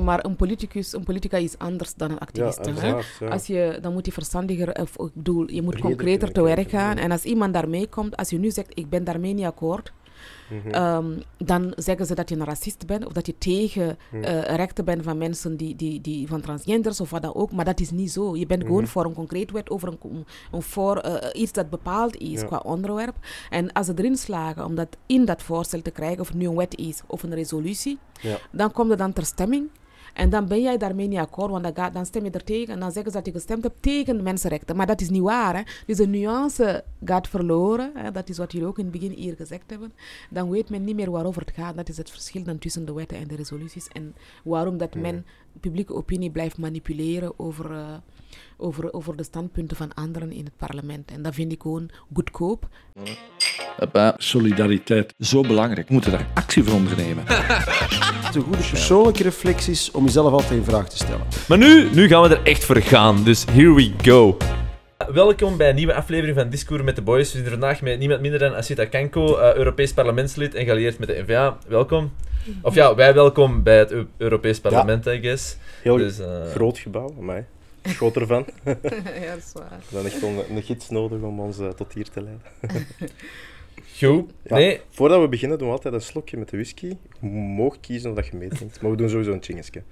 Maar een politicus, een politica is anders dan een activist. hè? ja. Als je, dan moet je verstandiger, of, ik bedoel, je moet Breder concreter te werk gaan. En als iemand daarmee komt, als je nu zegt, ik ben daarmee niet akkoord, ehm, dan zeggen ze dat je een racist bent of dat je tegen Mhm. eh, rechten bent van mensen die, die, die van transgenders of wat dan ook. Maar dat is niet zo. Je bent gewoon Mhm. voor een concreet wet over een, een voor, eh, iets dat bepaald is Ja. qua onderwerp. En als ze erin slagen om dat in dat voorstel te krijgen, of het nu een wet is of een resolutie, Ja. dan komt het dan ter stemming. En dan ben jij daarmee niet akkoord, want dan, gaat, dan stem je er tegen. En dan zeggen ze dat je gestemd hebt tegen mensenrechten. Maar dat is niet waar. Hè? Dus de nuance gaat verloren. Hè? Dat is wat jullie ook in het begin hier gezegd hebben. Dan weet men niet meer waarover het gaat. Dat is het verschil dan tussen de wetten en de resoluties. En waarom dat men publieke opinie blijft manipuleren over, eh, over, over de standpunten van anderen in het parlement. En dat vind ik gewoon goedkoop. Hoppa. Solidariteit, zo belangrijk. We moeten daar actie voor ondernemen. Het een goede persoonlijke reflecties om jezelf altijd in vraag te stellen. Maar nu, nu gaan we er echt voor gaan, dus here we go. Welkom bij een nieuwe aflevering van Discours met de Boys. We zijn er vandaag met niemand minder dan Asita Kanko, eh, Europees parlementslid en geallieerd met de NVA. Welkom. Of ja, wij welkom bij het Eu- Europees parlement, I guess. Heel Dus, eh, groot gebouw, mij. Schoot ervan. ja, dat is waar. We hebben echt een, een gids nodig om ons eh, tot hier te leiden. Goed. Ja. Nee, Voordat we beginnen doen we altijd een slokje met de whisky. Je mag kiezen of dat je meedrinkt. Maar we doen sowieso een chingetje.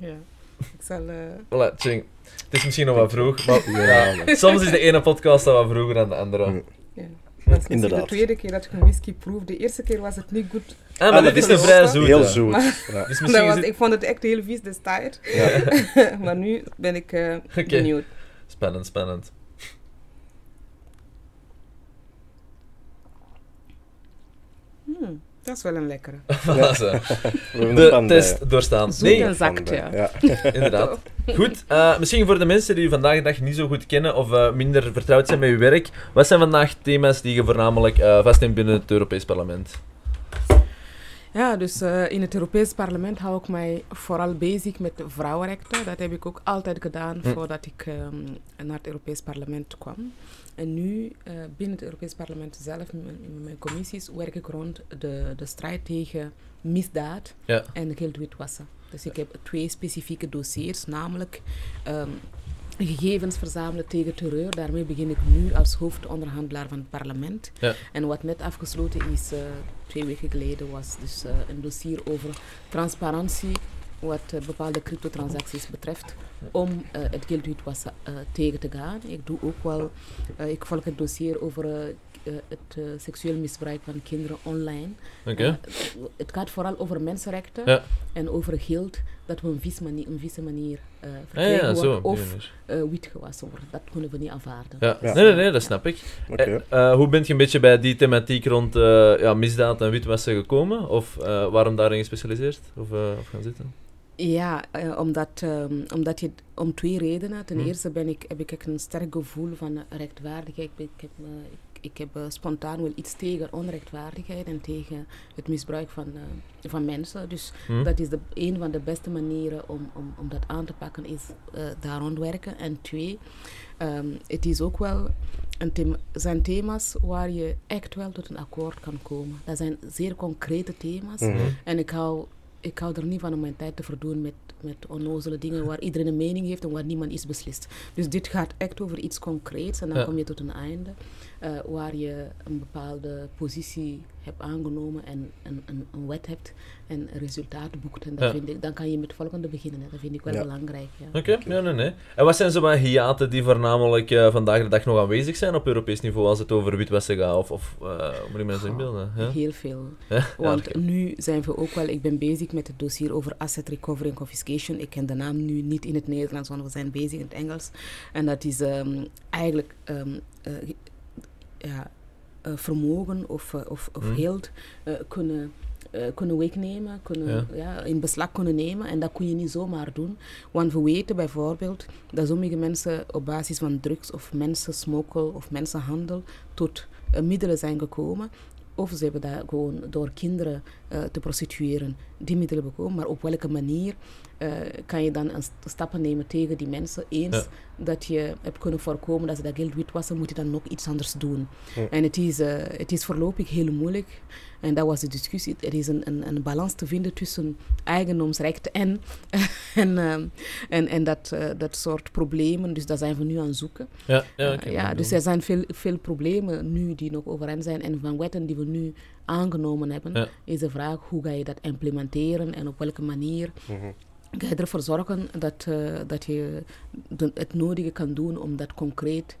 Ja. Ik zal... eh, voilà, tjing. Het is misschien nog wat vroeg, maar Ja, soms is de ene podcast al wat vroeger dan de andere. Mm. Ja. Dat is misschien Inderdaad. de tweede keer dat ik een whisky proef. De eerste keer was het niet goed. Ah, maar Ah, dit is dat een is vrij wel zoete. Heel zoet. Maar-. Dus Dat misschien was, is het... ik vond het echt heel vies destijds. Ja. maar nu ben ik eh, benieuwd. Spannend, spannend. Hmm, dat is wel een lekkere. De test doorstaan. Zoet Nee, en zakt, ja. Inderdaad. Goed, eh, misschien voor de mensen die u vandaag de dag niet zo goed kennen of eh, minder vertrouwd zijn met uw werk, wat zijn vandaag thema's die je voornamelijk eh vastneemt binnen het Europees Parlement? Ja, dus eh, in het Europees Parlement hou ik mij vooral bezig met vrouwenrechten. Dat heb ik ook altijd gedaan Hm. voordat ik ehm, naar het Europees Parlement kwam. En nu, eh, binnen het Europees Parlement zelf, in mijn, commissies, werk ik rond de, de strijd tegen misdaad Ja. en geldwitwassen. Dus ik heb twee specifieke dossiers, namelijk ehm, gegevens verzamelen tegen terreur. Daarmee begin ik nu als hoofdonderhandelaar van het parlement. Ja. En wat net afgesloten is, eh, twee weken geleden, was dus eh, een dossier over transparantie wat eh, bepaalde cryptotransacties betreft, om eh, het geldwitwassen eh, tegen te gaan. Ik doe ook wel, ik volg het dossier over het seksueel misbruik van kinderen online. Oké. Eh, het, gaat vooral over mensenrechten Ja. en over geld dat op een vies manier, een vieze manier verkregen ja, wordt zo. of eh witgewassen wordt. Dat kunnen we niet aanvaarden. Ja. Ja. Nee, nee, nee, dat snap ik. Oké. Eh, eh, hoe bent je een beetje bij die thematiek rond eh, ja, misdaad en witwassen gekomen? Of eh, waarom daarin gespecialiseerd? Of, of gaan zitten? Ja, eh, omdat, ehm, omdat je, om twee redenen. Ten Hm. eerste ben ik, heb ik echt een sterk gevoel van rechtvaardigheid. Ik, heb, eh, ik, ik heb eh, spontaan wel iets tegen onrechtvaardigheid en tegen het misbruik van, van mensen. Dus Hm? dat is de, een van de beste manieren om, om, om dat aan te pakken, is daar rond werken. En twee, ehm, het is ook wel een thema, zijn thema's waar je echt wel tot een akkoord kan komen. Dat zijn zeer concrete thema's. Mhm. En ik hou, ik hou er niet van om mijn tijd te verdoen met, met onnozele dingen waar iedereen een mening heeft en waar niemand is beslist. Dus dit gaat echt over iets concreets en dan Ja. kom je tot een einde eh, waar je een bepaalde positie hebt aangenomen en een, een, een wet hebt en een resultaat boekt. En dat Ja. vind ik, dan kan je met het volgende beginnen. Hè. Dat vind ik wel Ja. belangrijk. Ja. Oké, nee, nee, nee. En wat zijn zo wat hiaten die voornamelijk eh, vandaag de dag nog aanwezig zijn op Europees niveau als het over witwassen gaat? Of, of eh, hoe moet me dat inbeelden? Ja? Heel veel. Want nu zijn we ook wel, ik ben bezig met het dossier over asset recovery en confiscation. Ik ken de naam nu niet in het Nederlands, want we zijn bezig in het Engels. En dat is ehm, eigenlijk ehm, eh, ja, eh, vermogen of, eh, of, of Hmm. geld eh, kunnen, kunnen wegnemen, kunnen, ja. in beslag kunnen nemen. En dat kun je niet zomaar doen. Want we weten bijvoorbeeld dat sommige mensen op basis van drugs of mensensmokkel of mensenhandel tot middelen zijn gekomen of ze hebben dat gewoon door kinderen eh, te prostitueren, die middelen bekomen. Maar op welke manier eh, kan je dan stappen nemen tegen die mensen? Eens Ja. dat je hebt kunnen voorkomen dat ze dat geld witwassen, moet je dan nog iets anders doen. Ja. En het is, eh, het is voorlopig heel moeilijk. En dat was de discussie. Er is een, een, een balans te vinden tussen eigendomsrecht en, en, ehm, en, en dat, eh, dat soort problemen. Dus daar zijn we nu aan zoeken. Ja, ja, Eh, oké, ja, dus er zijn veel, veel problemen nu die nog overeind zijn. En van wetten die we nu aangenomen hebben, Ja. is de vraag hoe ga je dat implementeren en op welke manier Mhm. ga je ervoor zorgen dat, eh, dat je de- het nodige kan doen om dat concreet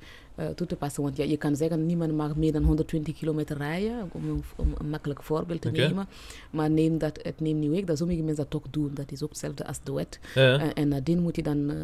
toe te passen. Want ja, je kan zeggen, niemand mag meer dan 120 kilometer rijden, om een, om een makkelijk voorbeeld te nemen. Maar neem dat, het neemt niet weg dat sommige mensen dat toch doen. Dat is ook hetzelfde als de wet. Ja, ja. En, en nadien moet je dan eh,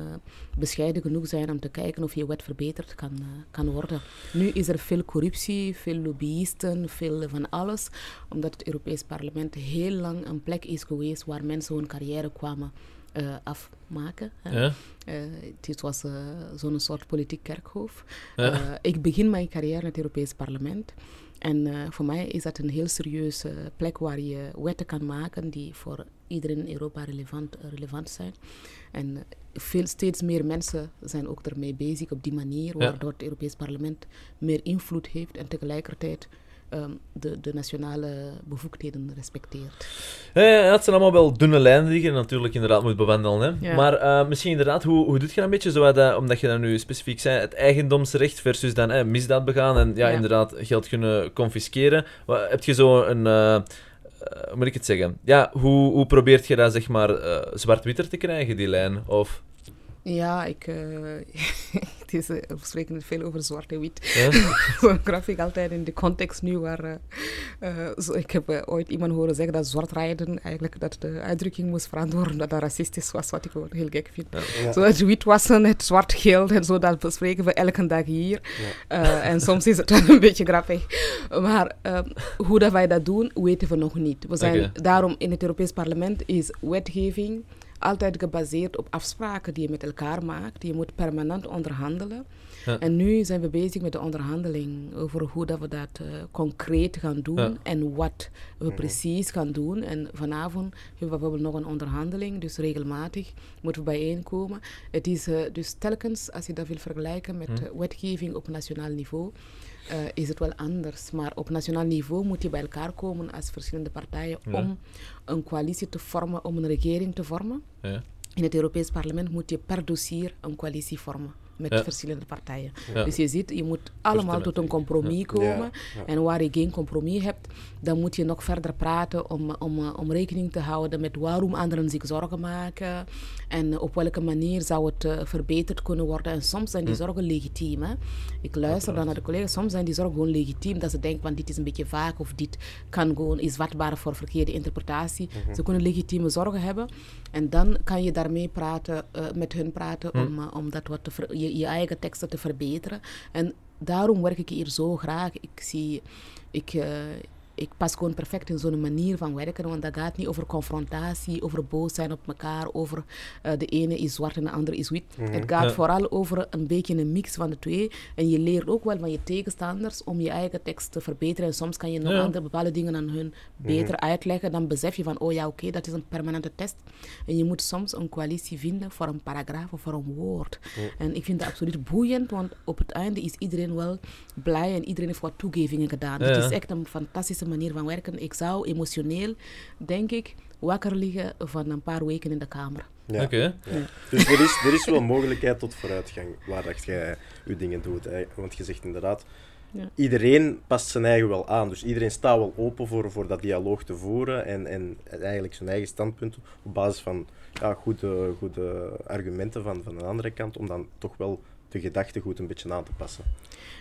bescheiden genoeg zijn om te kijken of je wet verbeterd kan, eh, kan worden. Nu is er veel corruptie, veel lobbyisten, veel van alles. Omdat het Europees Parlement heel lang een plek is geweest waar mensen hun carrière kwamen eh, afmaken. Ja. Eh, dit was eh, zo'n soort politiek kerkhof. Ja. Ik begin mijn carrière in het Europees Parlement. En voor mij is dat een heel serieuze plek waar je wetten kan maken die voor iedereen in Europa relevant, relevant zijn. En veel, steeds meer mensen zijn ook ermee bezig op die manier, Ja. waardoor het Europees Parlement meer invloed heeft en tegelijkertijd ehm, de, de nationale bevoegdheden respecteert. Ja, het zijn allemaal wel dunne lijnen die je natuurlijk inderdaad moet bewandelen. Hè? Ja. Maar eh, misschien inderdaad, hoe, hoe doe je dat een beetje? Zo wat, eh, omdat je dan nu specifiek zei, het eigendomsrecht versus dan eh, misdaad begaan en ja, inderdaad geld kunnen confisceren. Wat, heb je zo een... eh, hoe moet ik het zeggen? Ja, hoe, hoe probeert je dat zeg maar zwart-witter te krijgen, die lijn? Of, Ja, ik, eh, het is, eh, we spreken veel over zwart en wit. ja? Zo'n grafiek altijd in de context nu waar... eh, eh, zo, ik heb eh, ooit iemand horen zeggen dat zwart rijden eigenlijk dat de uitdrukking moest veranderen dat dat racistisch was, wat ik gewoon heel gek vind. Ja. Zo het wit wassen, het zwart geld en zo, dat bespreken we elke dag hier. Eh, en soms is het wel een beetje grappig. Maar eh, hoe dat wij dat doen, weten we nog niet. We zijn daarom in het Europees Parlement is wetgeving altijd gebaseerd op afspraken die je met elkaar maakt. Je moet permanent onderhandelen. Ja. En nu zijn we bezig met de onderhandeling over hoe dat we dat eh, concreet gaan doen Ja. en wat we precies gaan doen. En vanavond hebben we bijvoorbeeld nog een onderhandeling, dus regelmatig moeten we bijeenkomen. Het is eh, dus telkens, als je dat wil vergelijken met Hm. eh, wetgeving op nationaal niveau, eh, is het wel anders. Maar op nationaal niveau moet je bij elkaar komen als verschillende partijen Ja. om een coalitie te vormen, om een regering te vormen. Ja. In het Europees Parlement moet je per dossier een coalitie vormen met Ja. verschillende partijen. Ja. Dus je ziet, je moet allemaal tot een compromis Ja. komen. Ja, ja. En waar je geen compromis hebt, dan moet je nog verder praten om, om, eh, om rekening te houden met waarom anderen zich zorgen maken. En op welke manier zou het eh, verbeterd kunnen worden. En soms zijn die zorgen legitiem. Hè? Ik luister dan naar de collega's, soms zijn die zorgen gewoon legitiem. Dat ze denken, van dit is een beetje vaag of dit kan gewoon, is vatbaar voor verkeerde interpretatie. Mhm. Ze kunnen legitieme zorgen hebben. En dan kan je daarmee praten, eh, met hun praten Hm. om, eh, om dat wat te ver- je, je eigen teksten te verbeteren. En daarom werk ik hier zo graag. Ik zie, ik, eh, ik pas gewoon perfect in zo'n manier van werken, want dat gaat niet over confrontatie, over boos zijn op elkaar, over eh, de ene is zwart en de andere is wit. Het gaat Ja. vooral over een beetje een mix van de twee. En je leert ook wel van je tegenstanders om je eigen tekst te verbeteren. En soms kan je nog Ja. andere bepaalde dingen aan hun beter uitleggen. Dan besef je van, oh ja, oké, dat is een permanente test. En je moet soms een coalitie vinden voor een paragraaf of voor een woord. En ik vind dat absoluut boeiend, want op het einde is iedereen wel blij en iedereen heeft wat toegevingen gedaan. Ja, Het ja. is echt een fantastische manier van werken. Ik zou emotioneel, denk ik, wakker liggen van een paar weken in de kamer. Ja. Oké. Ja. Dus er is, er is wel mogelijkheid tot vooruitgang waar dat jij je dingen doet. Hè. Want je zegt inderdaad, Ja. iedereen past zijn eigen wel aan. Dus iedereen staat wel open voor, voor dat dialoog te voeren en, en eigenlijk zijn eigen standpunt op basis van ja, goede, goede argumenten van, van een andere kant, om dan toch wel de gedachtegoed een beetje aan te passen.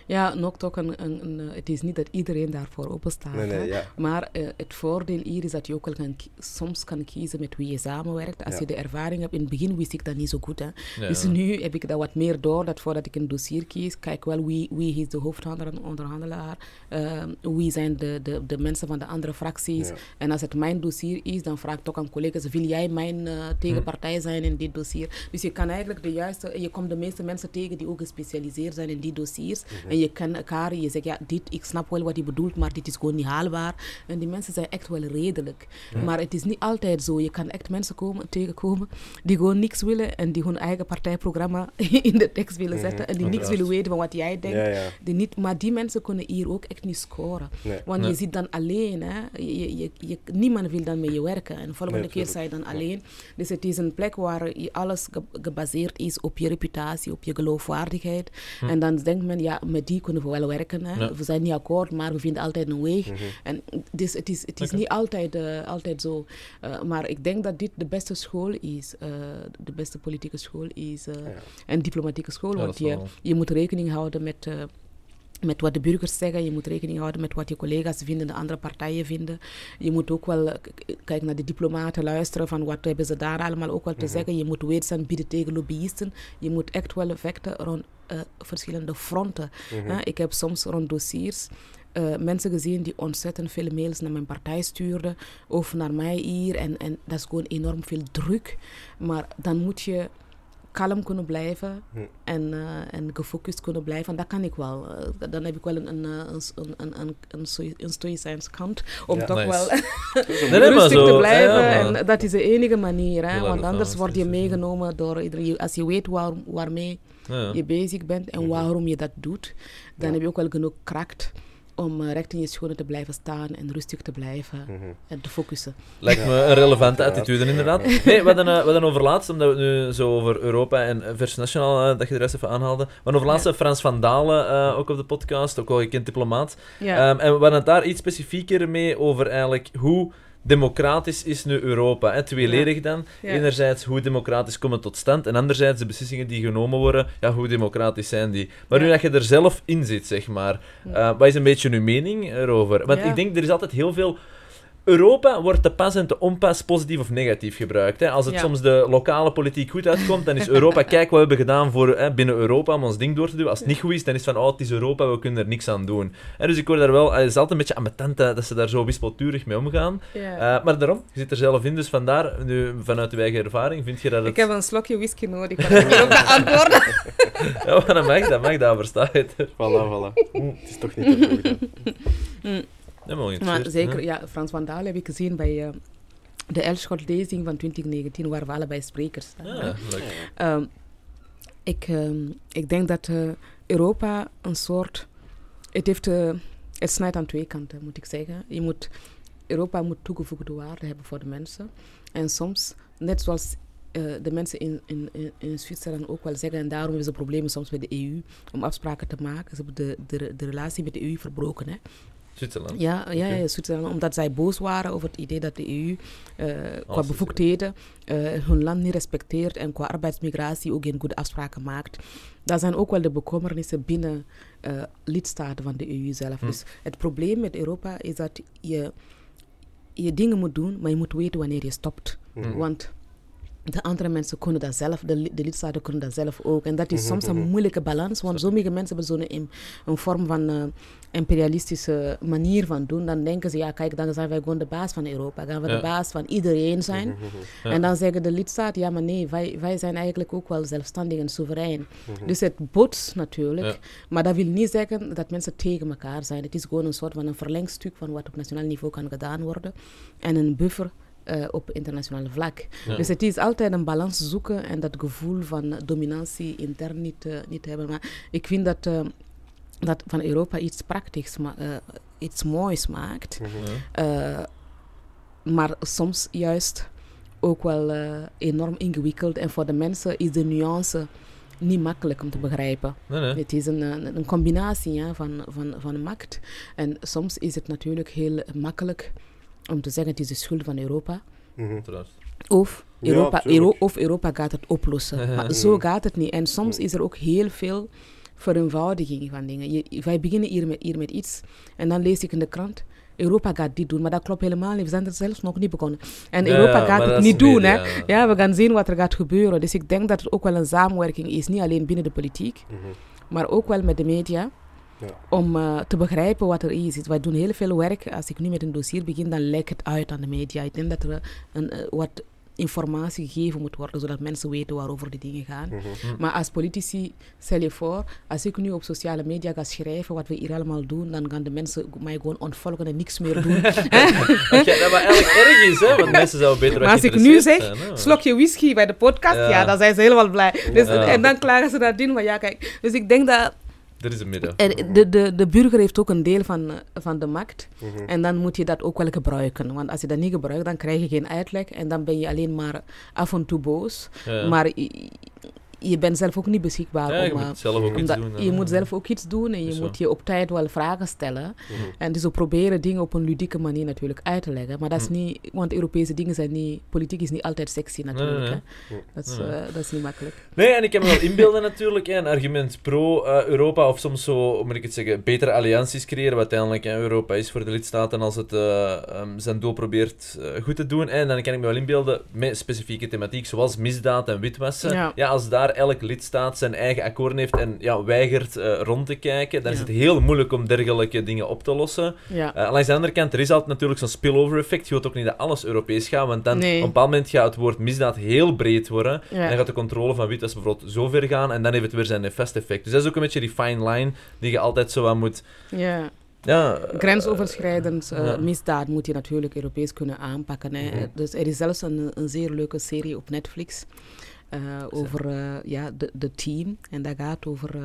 Ja, toch een, een, een, eh, het is niet dat iedereen daarvoor open staat. Nee, nee, hè. ja. Maar eh, het voordeel hier is dat je ook wel kan, soms kan kiezen met wie je samenwerkt. Als Ja. je de ervaring hebt, in het begin wist ik dat niet zo goed. Hè. Ja. Dus nu heb ik dat wat meer door, dat voordat ik een dossier kies, kijk wel wie, wie is de hoofdonderhandelaar, uh, wie zijn de, de, de mensen van de andere fracties. Ja. En als het mijn dossier is, dan vraag ik toch aan collega's, wil jij mijn eh, tegenpartij zijn in dit dossier? Dus je kan eigenlijk de juiste, je komt de meeste mensen tegen die ook gespecialiseerd zijn in die dossiers. En je kent elkaar, je zegt ja, dit, ik snap wel wat je bedoelt, maar dit is gewoon niet haalbaar. En die mensen zijn echt wel redelijk. Maar het is niet altijd zo. Je kan echt mensen komen, tegenkomen die gewoon niks willen en die hun eigen partijprogramma in de tekst willen zetten en die niks willen weten van wat jij denkt. Ja, ja. Die niet, maar die mensen kunnen hier ook echt niet scoren. Nee. Want Nee. je zit dan alleen. Hè? Je, je, niemand wil dan met je werken. En de volgende Nee, keer sta je dan alleen. Dus het is een plek waar je alles ge- gebaseerd is op je reputatie, op je geloofwaardigheid. En dan denkt men, ja, met die kunnen we wel werken. Hè? Ja. We zijn niet akkoord, maar we vinden altijd een weg. Mhm. En dus het is, het is niet altijd, eh, altijd zo. Eh, maar ik denk dat dit de beste school is. eh, de beste politieke school is. eh, Ja. En diplomatieke school. Want je, je moet rekening houden met, met wat de burgers zeggen. Je moet rekening houden met wat je collega's vinden, de andere partijen vinden. Je moet ook wel kijken naar de diplomaten, luisteren van wat hebben ze daar allemaal ook wel te zeggen. Je moet weerstand bieden tegen lobbyisten. Je moet echt wel vechten rond eh, verschillende fronten. hè. ik heb soms rond dossiers eh, mensen gezien die ontzettend veel mails naar mijn partij stuurden of naar mij hier. En, en dat is gewoon enorm veel druk. Maar dan moet je kalm kunnen blijven Hm. en, eh, en gefocust kunnen blijven. En dat kan ik wel. Eh, dan heb ik wel een, een, eh, een, een, een, een, een, stoïcijns kant om Ja. toch Nice. wel rustig zo- te blijven. ja, en dat is de enige manier. Hè? Want anders word je meegenomen door iedereen. Als je weet waar, waarmee je bezig bent en Mhm. waarom je dat doet, dan Ja. heb je ook wel genoeg kracht om eh, recht in je schoenen te blijven staan en rustig te blijven Mhm. en te focussen. Lijkt me een relevante Ja. attitude, inderdaad. Nee, we hadden, eh, we hadden over laatst, omdat we het nu zo over Europa en eh, vers nationaal, eh, dat je de rest even aanhaalde. We hadden over laatst eh, Frans van Dalen eh, ook op de podcast, ook wel gekend diplomaat. Ja. Ehm, en we hadden het daar iets specifieker mee over eigenlijk hoe democratisch is nu Europa. Hè? Tweeledig dan. Ja. Enerzijds hoe democratisch komen tot stand en anderzijds de beslissingen die genomen worden, ja, hoe democratisch zijn die. Maar nu dat je er zelf in zit, zeg maar, eh, wat is een beetje uw mening erover? Want ik denk, er is altijd heel veel... Europa wordt te pas en te onpas positief of negatief gebruikt. Hè. Als het Ja. soms de lokale politiek goed uitkomt, dan is Europa, kijk wat we hebben gedaan voor, hè, binnen Europa om ons ding door te doen. Als het niet goed is, dan is het van, oh, het is Europa, we kunnen er niks aan doen. En dus ik hoor daar wel, het is altijd een beetje ambetant hè, dat ze daar zo wispelturig mee omgaan. Ja. Eh, maar daarom, je zit er zelf in, dus vandaar, nu, vanuit uw eigen ervaring, vind je dat het... Ik heb een slokje whisky nodig, ik kan niet op beantwoorden. Ja, maar dat mag, dat mag, dat versta je het. Voilà, voilà. Hm, het is toch niet te vroeg. Ja, maar, zeker, hè. ja, Frans van Dalen heb ik gezien bij eh, de Elschot-lezing van 2019, waar we allebei sprekers. Ja, leuk. Ehm, ik, ehm, ik denk dat eh, Europa een soort. Het, heeft, eh, het snijdt aan twee kanten, moet ik zeggen. Je moet, Europa moet toegevoegde waarde hebben voor de mensen. En soms, net zoals de mensen in, in, in, in Zwitserland ook wel zeggen, en daarom hebben ze problemen soms met de EU om afspraken te maken. Ze hebben de, de, de relatie met de EU verbroken. Hè? Zwitserland. Ja, ja, Zwitserland, omdat zij boos waren over het idee dat de EU eh, qua bevoegdheden eh, hun land niet respecteert en qua arbeidsmigratie ook geen goede afspraken maakt. Dat zijn ook wel de bekommernissen binnen eh, lidstaten van de EU zelf. Hm. Dus het probleem met Europa is dat je, je dingen moet doen, maar je moet weten wanneer je stopt. Mhm. Want de andere mensen kunnen dat zelf, de, li- de lidstaten kunnen dat zelf ook. En dat is Mhm, soms een mhm. moeilijke balans, want sommige mensen hebben zo'n een vorm van eh, imperialistische manier van doen. Dan denken ze, ja kijk, dan zijn wij gewoon de baas van Europa. Gaan we Ja. de baas van iedereen zijn. Mhm, Ja. En dan zeggen de lidstaten, ja maar nee, wij, wij zijn eigenlijk ook wel zelfstandig en soeverein. Dus het botst natuurlijk. Ja. Maar dat wil niet zeggen dat mensen tegen elkaar zijn. Het is gewoon een soort van een verlengstuk van wat op nationaal niveau kan gedaan worden. En een buffer eh, op internationaal vlak. Ja. Dus het is altijd een balans zoeken en dat gevoel van dominantie intern niet, eh, niet hebben. Maar ik vind dat, eh, dat van Europa iets praktisch, iets moois maakt. Mhm. Ja. Maar soms juist ook wel enorm ingewikkeld. En voor de mensen is de nuance niet makkelijk om te begrijpen. Nee, nee. Het is een, een, een combinatie ja, van, van, van macht. En soms is het natuurlijk heel makkelijk om te zeggen het is de schuld van Europa. Mhm. Of Europa. Euro- of Europa gaat het oplossen. maar zo gaat het niet. En soms is er ook heel veel vereenvoudiging van dingen. Je, wij beginnen hier met, hier met iets en dan lees ik in de krant. Europa gaat dit doen, maar dat klopt helemaal niet. We zijn er zelfs nog niet begonnen. En Ja, Europa gaat het niet doen. Hè. ja. Ja, we gaan zien wat er gaat gebeuren. Dus ik denk dat er ook wel een samenwerking is, niet alleen binnen de politiek, Mhm. maar ook wel met de media. Ja. Om eh, te begrijpen wat er is. Wij doen heel veel werk. Als ik nu met een dossier begin, dan lijkt het uit aan de media. Ik denk dat er een, eh, wat informatie gegeven moet worden, zodat mensen weten waarover die dingen gaan. Mhm. Maar als politici, stel je voor, als ik nu op sociale media ga schrijven wat we hier allemaal doen, dan gaan de mensen mij gewoon ontvolgen en niks meer doen. Dat eigenlijk erg is, hè? Want mensen zouden beter Maar als ik nu zeg, geïnteresseerd zijn, hè. slokje whisky bij de podcast, Ja. ja, dan zijn ze helemaal blij. Dus, Ja. En dan klagen ze nadien, maar ja, kijk. Dus ik denk dat Er is een midden. er- de, de, de burger heeft ook een deel van, eh, van de macht. Mhm. En dan moet je dat ook wel gebruiken. Want als je dat niet gebruikt, dan krijg je geen uitleg. En dan ben je alleen maar af en toe boos. Ja. Maar je, bent zelf ook niet beschikbaar. Ja, je om, moet eh, zelf ook iets omdat doen. je moet zelf ook iets doen en je moet je op tijd wel vragen stellen. Mhm. En dus we proberen dingen op een ludieke manier natuurlijk uit te leggen. Maar dat is Hm. niet, want Europese dingen zijn niet, politiek is niet altijd sexy natuurlijk. nee, hè. nee. Dat, is, eh, dat is niet makkelijk. Nee, en ik heb me wel inbeelden natuurlijk. hè, Een argument pro-Europa, of soms zo, hoe moet ik het zeggen, betere allianties creëren, wat uiteindelijk hè, Europa is voor de lidstaten als het eh, ehm, zijn doel probeert eh, goed te doen. En dan kan ik me wel inbeelden met specifieke thematiek, zoals misdaad en witwassen. Ja. Ja. als daar elk lidstaat zijn eigen akkoorden heeft en ja, weigert eh, rond te kijken, dan is het heel moeilijk om dergelijke dingen op te lossen. Ja. Eh, langs de andere kant, er is altijd natuurlijk zo'n spillover effect. Je wilt ook niet dat alles Europees gaat, want dan Nee. op een bepaald moment gaat het woord misdaad heel breed worden. Ja. En dan gaat de controle van witwas bijvoorbeeld zo ver gaan en dan heeft het weer zijn nefast effect. Dus dat is ook een beetje die fine line die je altijd zo aan moet... ja. Ja, eh, Grensoverschrijdend eh, ja. misdaad moet je natuurlijk Europees kunnen aanpakken. Hè. Mhm. Dus er is zelfs een, een zeer leuke serie op Netflix. Eh, over eh, ja, de, de team. En dat gaat over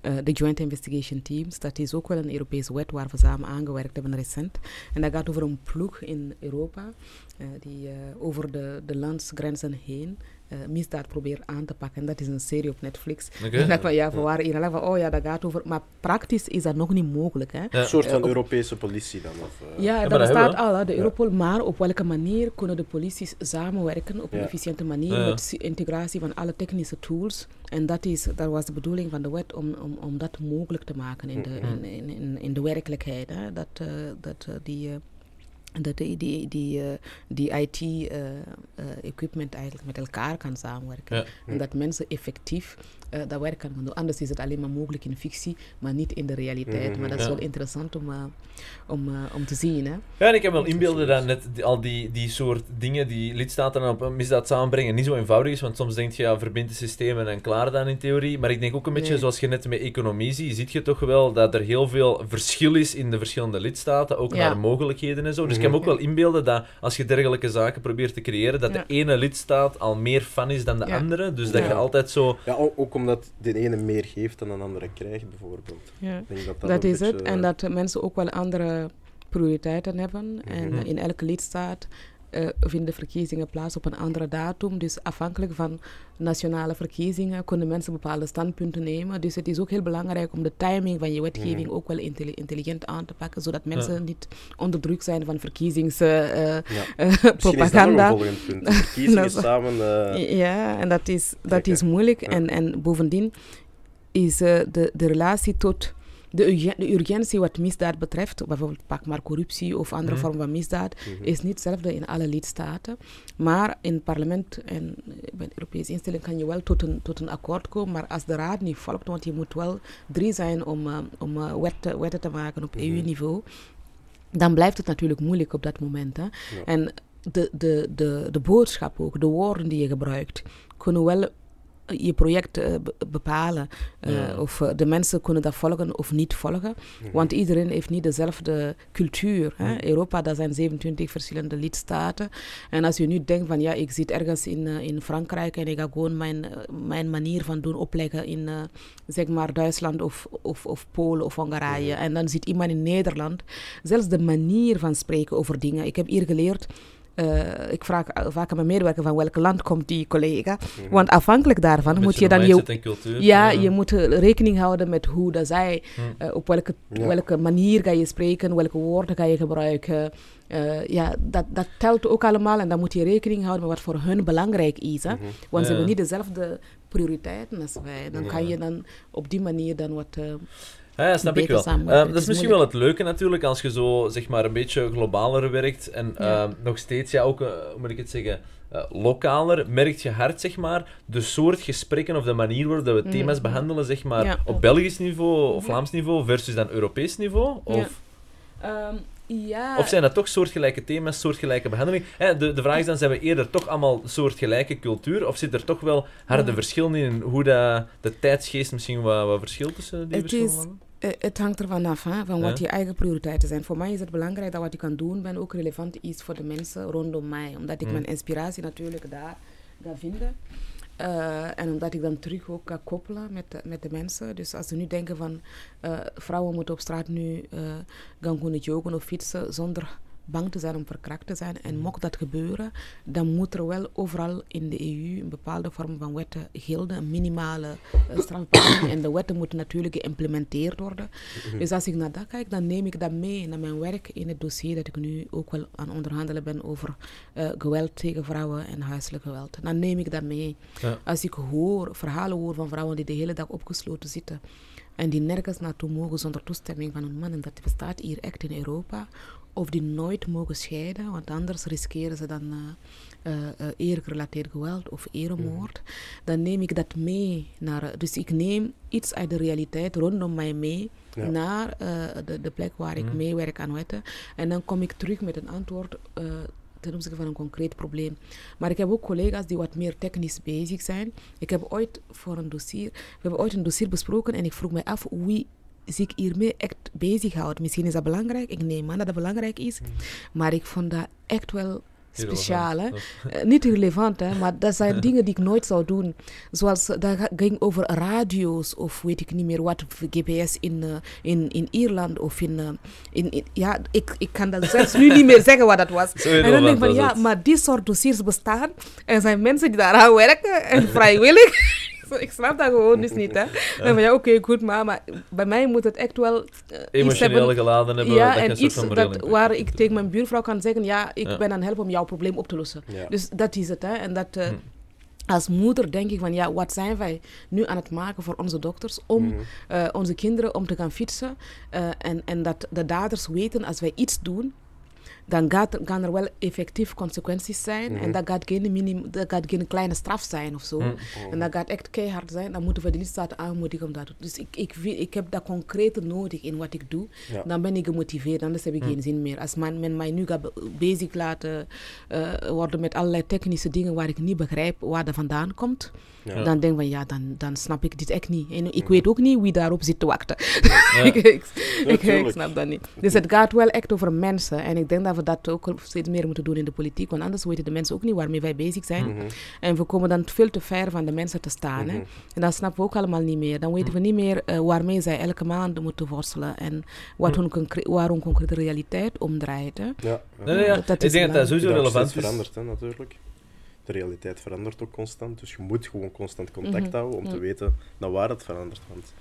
eh, de Joint Investigation Teams. Dat is ook wel een Europese wet waar we samen aangewerkt hebben recent. En dat gaat over een ploeg in Europa die over de, de landsgrenzen heen misdaad probeert aan te pakken. En dat is een serie op Netflix. Oké. En dan van ja, waren hier al van, oh ja, dat gaat over. Maar praktisch is dat nog niet mogelijk. Hè? Ja. Een soort Eh, van op- Europese politie dan? Of, eh, Ja, dat bestaat al, hè, de Ja. Europol. Maar op welke manier kunnen de polities samenwerken op een efficiënte manier Ja. met integratie van alle technische tools? En dat, is, dat was de bedoeling van de wet om, om, om dat mogelijk te maken in de, Mhm. in, in, in, in de werkelijkheid. Hè? Dat, eh, dat eh, die. eh, dat die, die, die, eh, die IT-equipment eigenlijk met elkaar kan samenwerken. Ja. En dat mensen effectief eh, dat werk kan gaan doen. Anders is het alleen maar mogelijk in fictie, maar niet in de realiteit. Mhm. Maar dat is wel interessant om, eh, om, eh, om te zien. Hè? Ja, en ik heb wel inbeelden dat net die- al die, die soort dingen die lidstaten op een misdaad samenbrengen niet zo eenvoudig is, want soms denk je, ja, verbind de systemen en klaar dan in theorie. Maar ik denk ook een beetje, Nee. zoals je net met economie ziet, ziet je toch wel dat er heel veel verschil is in de verschillende lidstaten, ook Ja. naar mogelijkheden en zo. Dus ik kan me ook wel inbeelden dat als je dergelijke zaken probeert te creëren, dat Ja. de ene lidstaat al meer fan is dan de Ja. andere. Dus dat je altijd zo... Ja, ook, ook omdat de ene meer geeft dan een andere krijgt, bijvoorbeeld. Ja. Ik denk dat dat, Dat is het. En dat mensen ook wel andere prioriteiten hebben. En Mhm. in elke lidstaat eh, vinden verkiezingen plaats op een andere datum. Dus afhankelijk van nationale verkiezingen kunnen mensen bepaalde standpunten nemen. Dus het is ook heel belangrijk om de timing van je wetgeving ook wel intelli- intelligent aan te pakken, zodat mensen niet onder druk zijn van verkiezingspropaganda. Ja. Volgend punt. De verkiezingen samen... eh, Ja, en dat is, dat Trekken. is moeilijk. Ja. En, en bovendien is eh, de, de relatie tot de, de urgentie wat misdaad betreft, bijvoorbeeld pak maar corruptie of andere Mhm. vormen van misdaad, mhm. is niet hetzelfde in alle lidstaten. Maar in het parlement en bij de Europese instelling kan je wel tot een, tot een akkoord komen. Maar als de raad niet volgt, want je moet wel drie zijn om, eh, om eh, wetten, wetten te maken op Mhm. EU-niveau, dan blijft het natuurlijk moeilijk op dat moment. Hè. En de, de, de, de boodschap ook, de woorden die je gebruikt, kunnen wel je project eh, be- bepalen. eh, Ja. Of eh, de mensen kunnen dat volgen of niet volgen. Mhm. Want iedereen heeft niet dezelfde cultuur. Hè? Mhm. Europa, dat zijn 27 verschillende lidstaten. En als je nu denkt van ja, ik zit ergens in, in Frankrijk en ik ga gewoon mijn, mijn manier van doen opleggen in zeg maar Duitsland of, of, of Polen of Hongarije. En dan zit iemand in Nederland. Zelfs de manier van spreken over dingen. Ik heb hier geleerd. Eh, ik vraag eh, vaak aan mijn medewerker van welk land komt die collega. Mhm. Want afhankelijk daarvan moet je dan je, cultuur. ja, je moet eh, rekening houden met hoe dat zij, Hm. eh, op welke, Ja. welke manier ga je spreken, welke woorden ga je gebruiken. Eh, ja, dat, dat telt ook allemaal en dan moet je rekening houden met wat voor hun belangrijk is. Hè? Mhm. Want ze hebben niet dezelfde prioriteiten als wij. Dan kan je dan op die manier dan wat... Ja, ja, snap ik wel. Ehm, dat is is misschien wel het leuke natuurlijk, als je zo zeg maar een beetje globaler werkt en Ja. ehm, nog steeds, ja, ook, eh, hoe moet ik het zeggen, eh, lokaler, merkt je hard, zeg maar, de soort gesprekken of de manier waarop we Mhm. thema's behandelen, zeg maar, Ja. op Belgisch niveau of. Vlaams niveau versus dan Europees niveau? Of... Ehm, Ja, Of zijn dat toch soortgelijke thema's, soortgelijke behandeling? Hè, de, de vraag is dan, zijn we eerder toch allemaal soortgelijke cultuur? Of zit er toch wel harde Ja. verschillen in hoe dat, de tijdsgeest misschien wat, wat verschilt tussen die Het is-? Eh, het hangt ervan af, hè, van wat Ja. je eigen prioriteiten zijn. Voor mij is het belangrijk dat wat ik kan doen ben ook relevant is voor de mensen rondom mij. Omdat ik Mm. mijn inspiratie natuurlijk daar ga vinden. Eh, en omdat ik dan terug ook kan koppelen met de, met de mensen. Dus als ze nu denken van eh, vrouwen moeten op straat nu eh, gaan kunnen joggen of fietsen zonder bang te zijn om verkrakt te zijn. En mocht dat gebeuren, dan moet er wel overal in de EU een bepaalde vorm van wetten gelden, een minimale strafbepaling. en de wetten moeten natuurlijk geïmplementeerd worden. Dus als ik naar dat kijk, dan neem ik dat mee naar mijn werk in het dossier dat ik nu ook wel aan onderhandelen ben over eh, geweld tegen vrouwen en huiselijk geweld. Dan neem ik dat mee. Ja. Als ik hoor, verhalen hoor van vrouwen die de hele dag opgesloten zitten en die nergens naartoe mogen zonder toestemming van hun man, en dat bestaat hier echt in Europa, of die nooit mogen scheiden, want anders riskeren ze dan eh, eh, eergerelateerd geweld of eremoord, dan neem ik dat mee naar. Dus ik neem iets uit de realiteit rondom mij mee Ja. naar de, de plek waar ik Mhm. meewerk aan wetten. En dan kom ik terug met een antwoord ten opzichte van een concreet probleem. Maar ik heb ook collega's die wat meer technisch bezig zijn. Ik heb ooit voor een dossier, we hebben ooit een dossier besproken en ik vroeg mij af wie zich hiermee echt bezighoudt. Misschien is dat belangrijk, ik neem aan dat dat belangrijk is, maar ik vond dat echt wel speciaal. Hè? Eh, niet relevant, hè, maar dat zijn dingen die ik nooit zou doen. Zoals, eh, dat ging over radio's of weet ik niet meer wat, GPS in, eh, in, in Ierland of in... in, in- ja, ik, ik kan dat zelfs nu niet meer zeggen wat dat was. Zo En dan denk ik van, ja, het. maar die soort dossiers bestaan. En er zijn mensen die daaraan werken en vrijwillig. Ik snap dat gewoon dus niet, hè. En van, ja, oké, goed, maar, maar bij mij moet het echt wel... eh, Emotioneel hebben- geladen hebben, ja, dat en iets dat, waar ik tegen mijn buurvrouw kan zeggen, ja, ik Ja. ben aan het helpen om jouw probleem op te lossen. Ja. Dus dat is het, hè. En dat... eh, Hm. Als moeder denk ik van, ja, wat zijn wij nu aan het maken voor onze dokters om Mhm. eh, onze kinderen om te gaan fietsen. en, en dat de daders weten, als wij iets doen, dan gaat, er- gaan er wel effectief consequenties zijn. Mhm. En dat gaat, geen minim, dat gaat geen kleine straf zijn of zo. Hm. En dat gaat echt keihard zijn. Dan moeten we de lidstaten aanmoedigen om dat te doen. Dus ik, ik, ik heb dat concrete nodig in wat ik doe. Ja. Dan ben ik gemotiveerd, anders heb ik Hm. geen zin meer. Als men, men mij nu gaat be- bezig laten eh, worden met allerlei technische dingen waar ik niet begrijp waar dat vandaan komt, Ja. dan denk ik van ja, dan, dan snap ik dit echt niet. En ik weet ook niet wie daarop zit te wachten. Ja. ik, ik, ik, ik tuurlijk. snap dat niet. Dus het gaat wel echt over mensen. En ik denk dat we dat ook steeds meer moeten doen in de politiek. Want anders weten de mensen ook niet waarmee wij bezig zijn. Mhm. En we komen dan veel te ver van de mensen te staan. Hè? Mhm. En dat snappen we ook allemaal niet meer. Dan weten we niet meer eh, waarmee zij elke maand moeten worstelen. En wat hun concre- waar hun concrete realiteit omdraait. Hè? Ja. Nee, nee. Dat- ik is denk dat dat sowieso relevant is. verandert, hè, natuurlijk. De realiteit verandert ook constant, dus je moet gewoon constant contact Mhm. houden om te weten naar waar het verandert. Want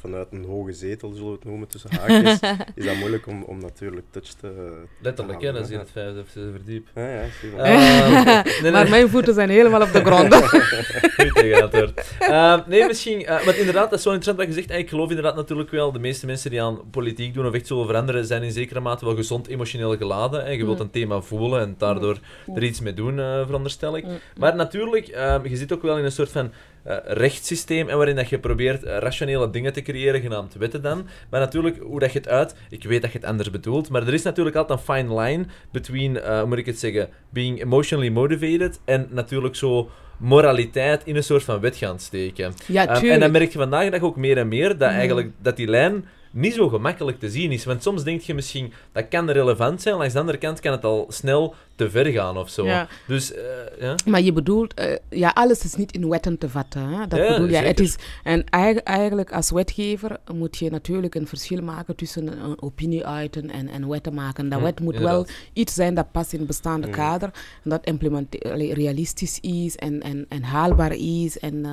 vanuit een hoge zetel, zullen we het noemen, tussen haakjes, is dat moeilijk om, om natuurlijk touch te... Letterlijk, te hè, dat is in het vijfde of zesde verdiep. Ja, ja, zie. Eh, nee, nee. Maar mijn voeten zijn helemaal op de grond. Goed tegengehoord. Uh, nee, misschien... eh want inderdaad, dat is zo interessant wat je zegt. Eh, Ik geloof inderdaad natuurlijk wel, de meeste mensen die aan politiek doen of echt zullen veranderen, zijn in zekere mate wel gezond emotioneel geladen. En je wilt Mm. een thema voelen en daardoor Mm. er iets mee doen, eh, veronderstel ik. Mm. Maar natuurlijk, ehm, je zit ook wel in een soort van eh, rechtssysteem en waarin dat je probeert eh, rationele dingen te creëren, genaamd wetten dan. Maar natuurlijk, hoe dat je het uit... Ik weet dat je het anders bedoelt, maar er is natuurlijk altijd een fine line between, eh, hoe moet ik het zeggen, being emotionally motivated en natuurlijk zo moraliteit in een soort van wet gaan steken. Ja, Ehm, en dan merk je vandaag dag ook meer en meer dat Mm. eigenlijk dat die lijn niet zo gemakkelijk te zien is. Want soms denk je misschien, dat kan relevant zijn, langs de andere kant kan het al snel te ver gaan of zo. Ja. Dus, eh, ja. Maar je bedoelt, eh, ja, alles is niet in wetten te vatten. Hè? Dat Ja, bedoel je. Het zeker. is, en eigen- eigenlijk als wetgever moet je natuurlijk een verschil maken tussen een opinie uiten en, en wetten maken. Dat Hm, wet moet inderdaad. wel iets zijn dat past in het bestaande Mm. kader. En dat realistisch is en, en, en haalbaar is en eh,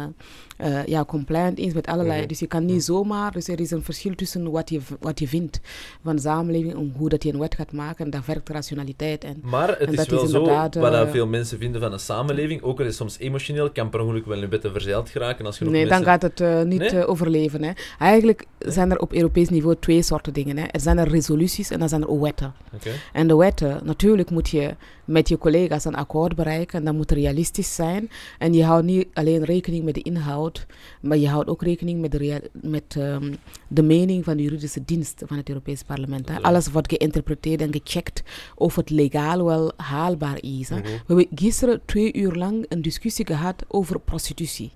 eh, ja, compliant is met allerlei. Mhm. Dus je kan niet zomaar, dus er is een verschil tussen wat je, wat je vindt van de samenleving en hoe dat je een wet gaat maken. En dat werkt rationaliteit. En, Maar het En is dat wel is zo, wat eh, veel mensen vinden van een samenleving, ook al is het soms emotioneel, kan per ongeluk wel in wetten verzeild geraken als genoeg Nee, mensen... dan gaat het eh, niet Nee? overleven. Hè. Eigenlijk zijn er op Europees niveau twee soorten dingen. Hè. Er zijn er resoluties en dan zijn er wetten. Oké. En de wetten, natuurlijk moet je met je collega's een akkoord bereiken. En dat moet realistisch zijn. En je houdt niet alleen rekening met de inhoud, maar je houdt ook rekening met de, met, ehm, de mening van de juridische dienst van het Europees Parlement. Hè. Alles wordt geïnterpreteerd en gecheckt of het legaal wel haalbaar is. Hè. We hebben gisteren twee uur lang een discussie gehad over prostitutie.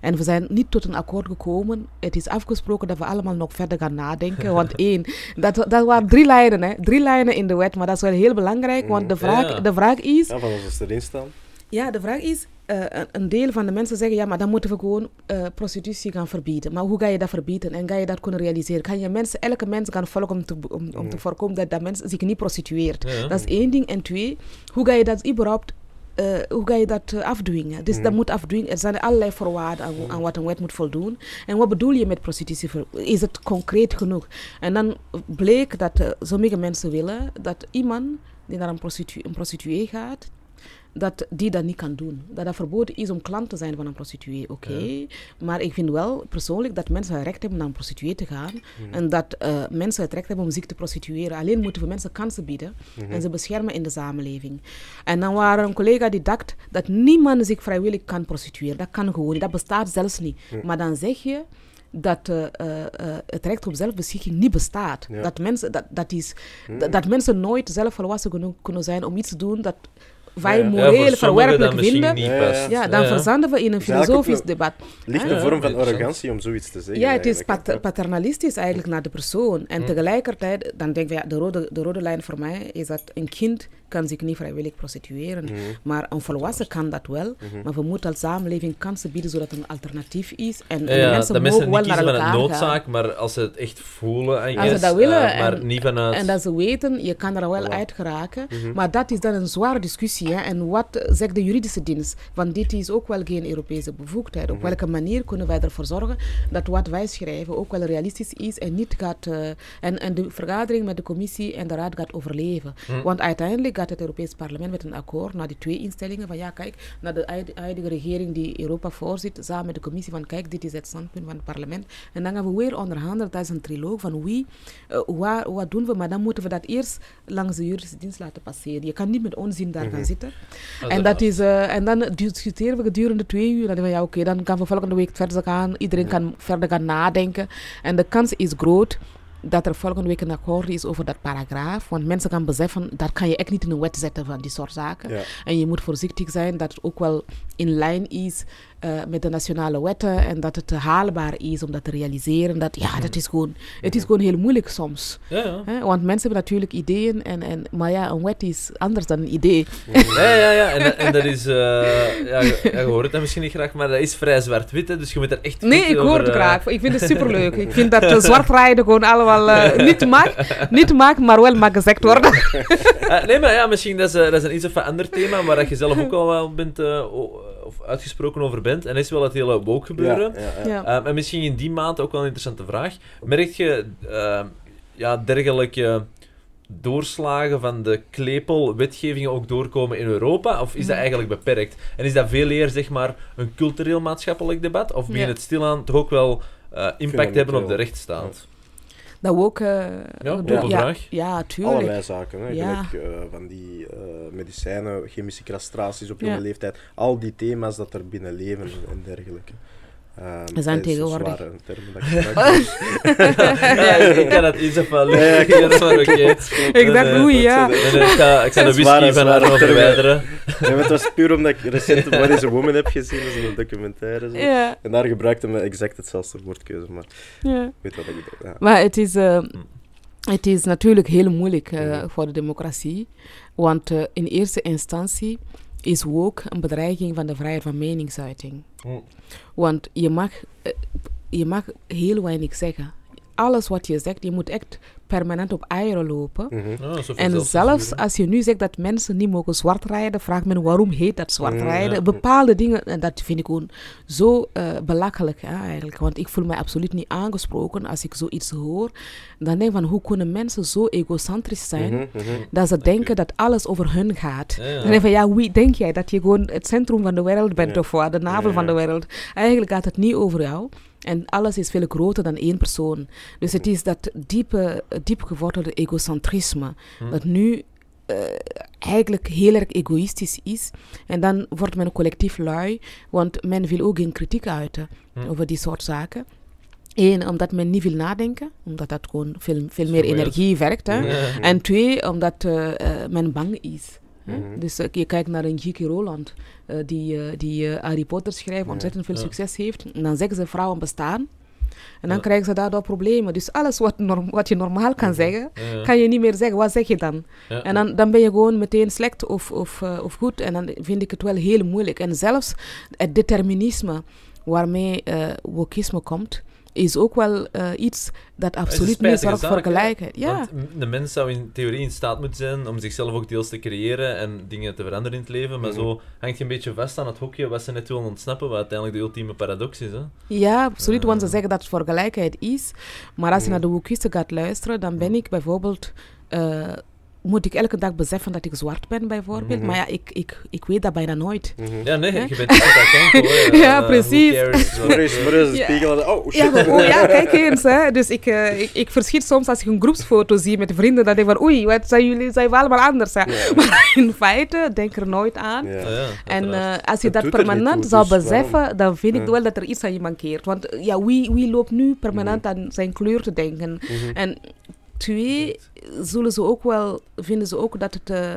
En we zijn niet tot een akkoord gekomen. Het is afgesproken dat we allemaal nog verder gaan nadenken. Want één, dat, dat waren drie lijnen, hè. drie lijnen in de wet, maar dat is wel heel belangrijk. Want de vraag, Ja. de vraag is, Ja, van als het erin staan. Ja, de vraag is, eh, een- deel van de mensen zeggen, ja, maar dan moeten we gewoon eh, prostitutie gaan verbieden. Maar hoe ga je dat verbieden en ga je dat kunnen realiseren? Kan je mensen, elke mens gaan volgen om te, om, om te voorkomen dat dat mens zich niet prostitueert? Ja. Dat is één ding. En twee, hoe ga je dat überhaupt, eh, hoe ga je dat eh, afdwingen? Dus dat moet afdwingen. Er zijn allerlei voorwaarden aan, aan wat een wet moet voldoen. En wat bedoel je met prostitutie? Is het concreet genoeg? En dan bleek dat eh, sommige mensen willen dat iemand die naar een, prostitu een prostituee gaat, dat die dat niet kan doen. Dat dat verboden is om klant te zijn van een prostituee, oké. Maar ik vind wel persoonlijk dat mensen het recht hebben naar een prostituee te gaan. En dat eh, mensen het recht hebben om zich te prostitueren. Alleen moeten we mensen kansen bieden en ze beschermen in de samenleving. En dan waren een collega die dacht dat niemand zich vrijwillig kan prostitueren. Dat kan gewoon niet. Dat bestaat zelfs niet. Maar dan zeg je dat eh, eh, het recht op zelfbeschikking niet bestaat. Ja. Dat, mensen, dat, dat, is, dat, dat mensen nooit zelfvolwassen genoeg kunnen zijn om iets te doen dat wij moreel verwerpelijk vinden. Ja, dan verzanden we in een filosofisch debat. Ligt Hè? een Ja, vorm van arrogantie om zoiets te zeggen. Ja, het is paternalistisch eigenlijk naar de persoon. En tegelijkertijd, dan denk ik, ja, de rode, de rode lijn voor mij is dat een kind kan zich niet vrijwillig prostitueren. Maar een volwassen kan dat wel. Maar we moeten als samenleving kansen bieden zodat er een alternatief is. En, en Ja, ja, mensen dat mogen mensen wel niet naar kiezen vanuit elkaar gaan. noodzaak, maar als ze het echt voelen, I Als ze dat willen eh, maar en- niet vanuit... En dat ze weten, je kan er wel Voilà. uit geraken. Maar dat is dan een zware discussie. Hè. En wat zegt de juridische dienst? Want dit is ook wel geen Europese bevoegdheid. Op welke manier kunnen wij ervoor zorgen dat wat wij schrijven ook wel realistisch is en niet gaat... eh, en, en de vergadering met de commissie en de raad gaat overleven. Want uiteindelijk gaat het Europees parlement met een akkoord naar die twee instellingen van ja, kijk, naar de huid- huidige regering die Europa voorzit, samen met de commissie van kijk, dit is het standpunt van het parlement. En dan gaan we weer onderhandelen, is een triloog van wie, eh, waar, wat doen we, maar dan moeten we dat eerst langs de juridische dienst laten passeren. Je kan niet met onzin daar gaan zitten. En, dat is, eh, en dan discussiëren we gedurende twee uur. Dan denken we, ja, oké, dan gaan we volgende week verder gaan. Iedereen kan verder gaan nadenken. En de kans is groot dat er volgende week een akkoord is over dat paragraaf. Want mensen gaan beseffen, dat kan je echt niet in een wet zetten van die soort zaken. Ja. En je moet voorzichtig zijn dat het ook wel in lijn is eh, met de nationale wetten en dat het haalbaar is om dat te realiseren. Dat, ja, dat is gewoon, het is gewoon heel moeilijk soms. Ja, ja. Hè? Want mensen hebben natuurlijk ideeën, en, en, maar ja, een wet is anders dan een idee. Ja, ja, ja. En, dat- en dat is... eh, ja, je, hoort het dan misschien niet graag, maar dat is vrij zwart-wit, dus je moet er echt Nee, ik hoor het eh, graag. Ik vind het superleuk. Ik vind dat zwart rijden gewoon allemaal niet mag, niet mag, maar wel mag gezegd worden. Nee, maar ja, misschien dat is, dat is een iets of wat ander thema, waar dat je zelf ook al wel bent, of uitgesproken over bent. En dat is wel het hele woke gebeuren. Ja, ja, ja. Ja. Ehm, en misschien in die maand ook wel een interessante vraag. Merk je ehm, ja, dergelijke doorslagen van de klepel-wetgevingen ook doorkomen in Europa? Of is dat eigenlijk beperkt? En is dat veel eer zeg maar, een cultureel-maatschappelijk debat? Of begint het stilaan toch ook wel eh, impact hebben op de rechtsstaat? Dat we ook... eh, Ja, open ja, vraag. Ja, tuurlijk. Allerlei zaken. Hè. Ja. Gelijk, eh, van die eh, medicijnen, chemische castraties op Ja. jonge leeftijd. Al die thema's dat er binnen leven en dergelijke. Ehm, Er zijn dat is tegenwoordig- termen dat ik gebruik, ja, ik kan het iets wel Ja, ja, maar oké. Ik dacht, Nee, oei, ja. Nee, nee, ik ga, ik ga de whisky van termen. verwijderen. Ja, maar het was puur omdat ik recent What is a Woman heb gezien, dat is een documentaire. Zo. Ja, En daar gebruikte me exact hetzelfde woordkeuze, maar ja. ik weet wat ik bedoel. Ja. Maar het is, eh, het is natuurlijk heel moeilijk eh, Mhm. voor de democratie. Want eh, in eerste instantie is woke een bedreiging van de vrijheid van meningsuiting. Mm. Want je mag, eh, je mag heel weinig zeggen. Alles wat je zegt, je moet echt permanent op eieren lopen. Mhm. Oh, zoveel En zelfs als je nu zegt dat mensen niet mogen zwart rijden, vraagt men waarom heet dat zwart Mm, rijden. Bepaalde dingen, en dat vind ik gewoon zo eh, belachelijk hè, eigenlijk. Want ik voel mij absoluut niet aangesproken als ik zoiets hoor. Dan denk ik van, hoe kunnen mensen zo egocentrisch zijn, Mhm, mhm. dat ze denken dat alles over hun gaat. Ja, ja. Dan denk ik van, ja, wie denk jij dat je gewoon het centrum van de wereld bent Ja. of wat, de navel van de wereld. Eigenlijk gaat het niet over jou. En alles is veel groter dan één persoon. Dus het is dat diepe, diep gewortelde egocentrisme, Hm. dat nu eh, eigenlijk heel erg egoïstisch is. En dan wordt men collectief lui, want men wil ook geen kritiek uiten Hm. over die soort zaken. Eén, omdat men niet wil nadenken, omdat dat gewoon veel, veel meer energie vergt. Hè. Ja. En twee, omdat eh, eh, men bang is. Hè. Mhm. Dus eh, je kijkt naar een J.K. Rowland, eh, die, eh, die Harry Potter schrijft, ontzettend veel succes heeft. En dan zeggen ze vrouwen bestaan. En dan krijgen ze daardoor problemen. Dus alles wat, norm- wat je normaal kan zeggen, Ja. kan je niet meer zeggen. Wat zeg je dan? En dan, dan ben je gewoon meteen slecht of, of, of goed. En dan vind ik het wel heel moeilijk. En zelfs het determinisme waarmee wokisme komt, is ook wel eh, iets dat absoluut niet zorgt voor. Ja. Want de mens zou in theorie in staat moeten zijn om zichzelf ook deels te creëren en dingen te veranderen in het leven, maar Mhm. zo hangt je een beetje vast aan het hokje wat ze net willen ontsnappen, wat uiteindelijk de ultieme paradox is. Hè? Ja, absoluut, want ze zeggen dat het voor gelijkheid is. Maar als je Mm. naar de wokisten gaat luisteren, dan ben ik bijvoorbeeld... eh, moet ik elke dag beseffen dat ik zwart ben, bijvoorbeeld. Mhm. Maar ja, ik, ik, ik weet dat bijna nooit. Mhm. Ja, nee, Hè? je bent kanko, hè. Ja, precies. cares? Ja. spiegel. Oh, shit. Ja, maar, oh ja, kijk eens. Hè. Dus ik, eh, ik, ik verschiet soms als ik een groepsfoto zie met vrienden, dan denk ik van, oei, wat zijn jullie zijn we allemaal anders. Hè. Maar in feite, denk er nooit aan. Ja. Ja, En eh, als je dat er permanent toe, zou dus waarom? beseffen, dan vind ik Ja. wel dat er iets aan je mankeert. Want ja, wie, wie loopt nu permanent aan zijn kleur te denken? Mhm. En twee, zullen ze ook wel, vinden ze ook dat het eh,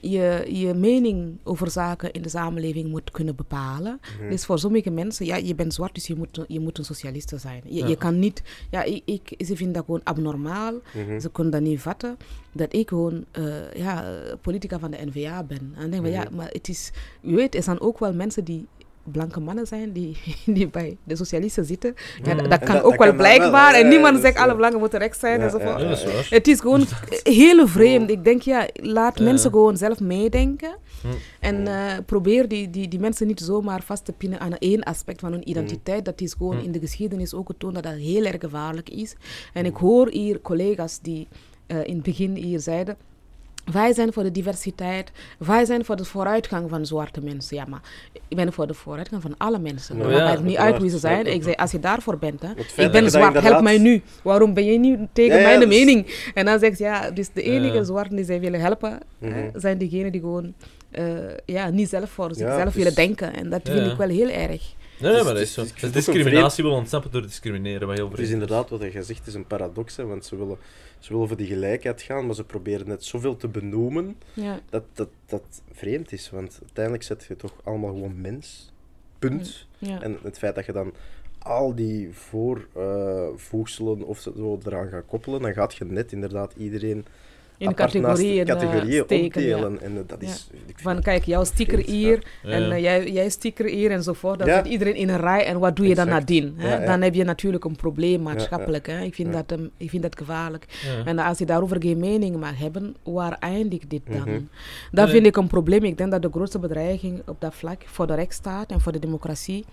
je, je mening over zaken in de samenleving moet kunnen bepalen. Mhm. Dus voor sommige mensen, ja, je bent zwart, dus je moet, je moet een socialiste zijn. Je, Ja. je kan niet, ja, ik, ik, ze vinden dat gewoon abnormaal. Mhm. Ze kunnen dat niet vatten dat ik gewoon eh, ja, politica van de NVA ben. En dan denk ik, van, ja, Mhm. maar het is, je weet, er zijn ook wel mensen die blanke mannen zijn die, die bij de socialisten zitten. Ja, Mhm. dat, kan dat- ook dat wel kan dan wel, blijkbaar. ja, en niemand dus, zegt ja. alle blanken moeten rechts zijn enzovoort. is. Het is gewoon heel vreemd. Ik denk, ja, laat Ja. mensen gewoon zelf meedenken. En eh, probeer die, die, die mensen niet zomaar vast te pinnen aan één aspect van hun identiteit. Dat is gewoon in de geschiedenis ook getoond dat dat heel erg gevaarlijk is. En ik hoor hier collega's die eh, in het begin hier zeiden... Wij zijn voor de diversiteit, wij zijn voor de vooruitgang van zwarte mensen. Ja, maar ik ben voor de vooruitgang van alle mensen. Ja, Maar maakt ja, niet uit wie ze zijn. Ik zei, als je daarvoor bent, hè, ik ben zwart, help mij nu. Waarom ben je niet tegen Ja, ja, mijn dus- mening? En dan zegt ze, ja, dus de enige zwarten die zij willen helpen, Mhm. eh, zijn diegenen die gewoon eh, ja, niet zelf voor zichzelf dus- willen denken. En dat vind ik wel heel erg. Nee, maar dat is zo. is- het is discriminatie wil ontsnappen door discrimineren, wat heel Het is inderdaad wat je zegt, het is een paradox, hè, want ze willen, ze willen voor die gelijkheid gaan, maar ze proberen net zoveel te benoemen Ja. dat dat, dat vreemd is. Want uiteindelijk zet je toch allemaal gewoon mens. Punt. Ja. En het feit dat je dan al die voorvoegselen of zo eraan gaat koppelen, dan gaat je net inderdaad iedereen In categorieën, eh, categorieën ja. opdelen. En eh, dat is... ik Van kijk, jouw sticker hier Ja. en eh, jij, jij sticker hier enzovoort. Dan Ja. zit iedereen in een rij en wat doe je dan nadien? Hè? Ja, ja. Dan heb je natuurlijk een probleem maatschappelijk. Hè? Ik, vind Ja. dat, ehm, ik vind dat gevaarlijk. Ja. En als je daarover geen mening mag hebben, waar eindigt dit dan? Mhm. Dat Nee. vind ik een probleem. Ik denk dat de grootste bedreiging op dat vlak voor de rechtsstaat en voor de democratie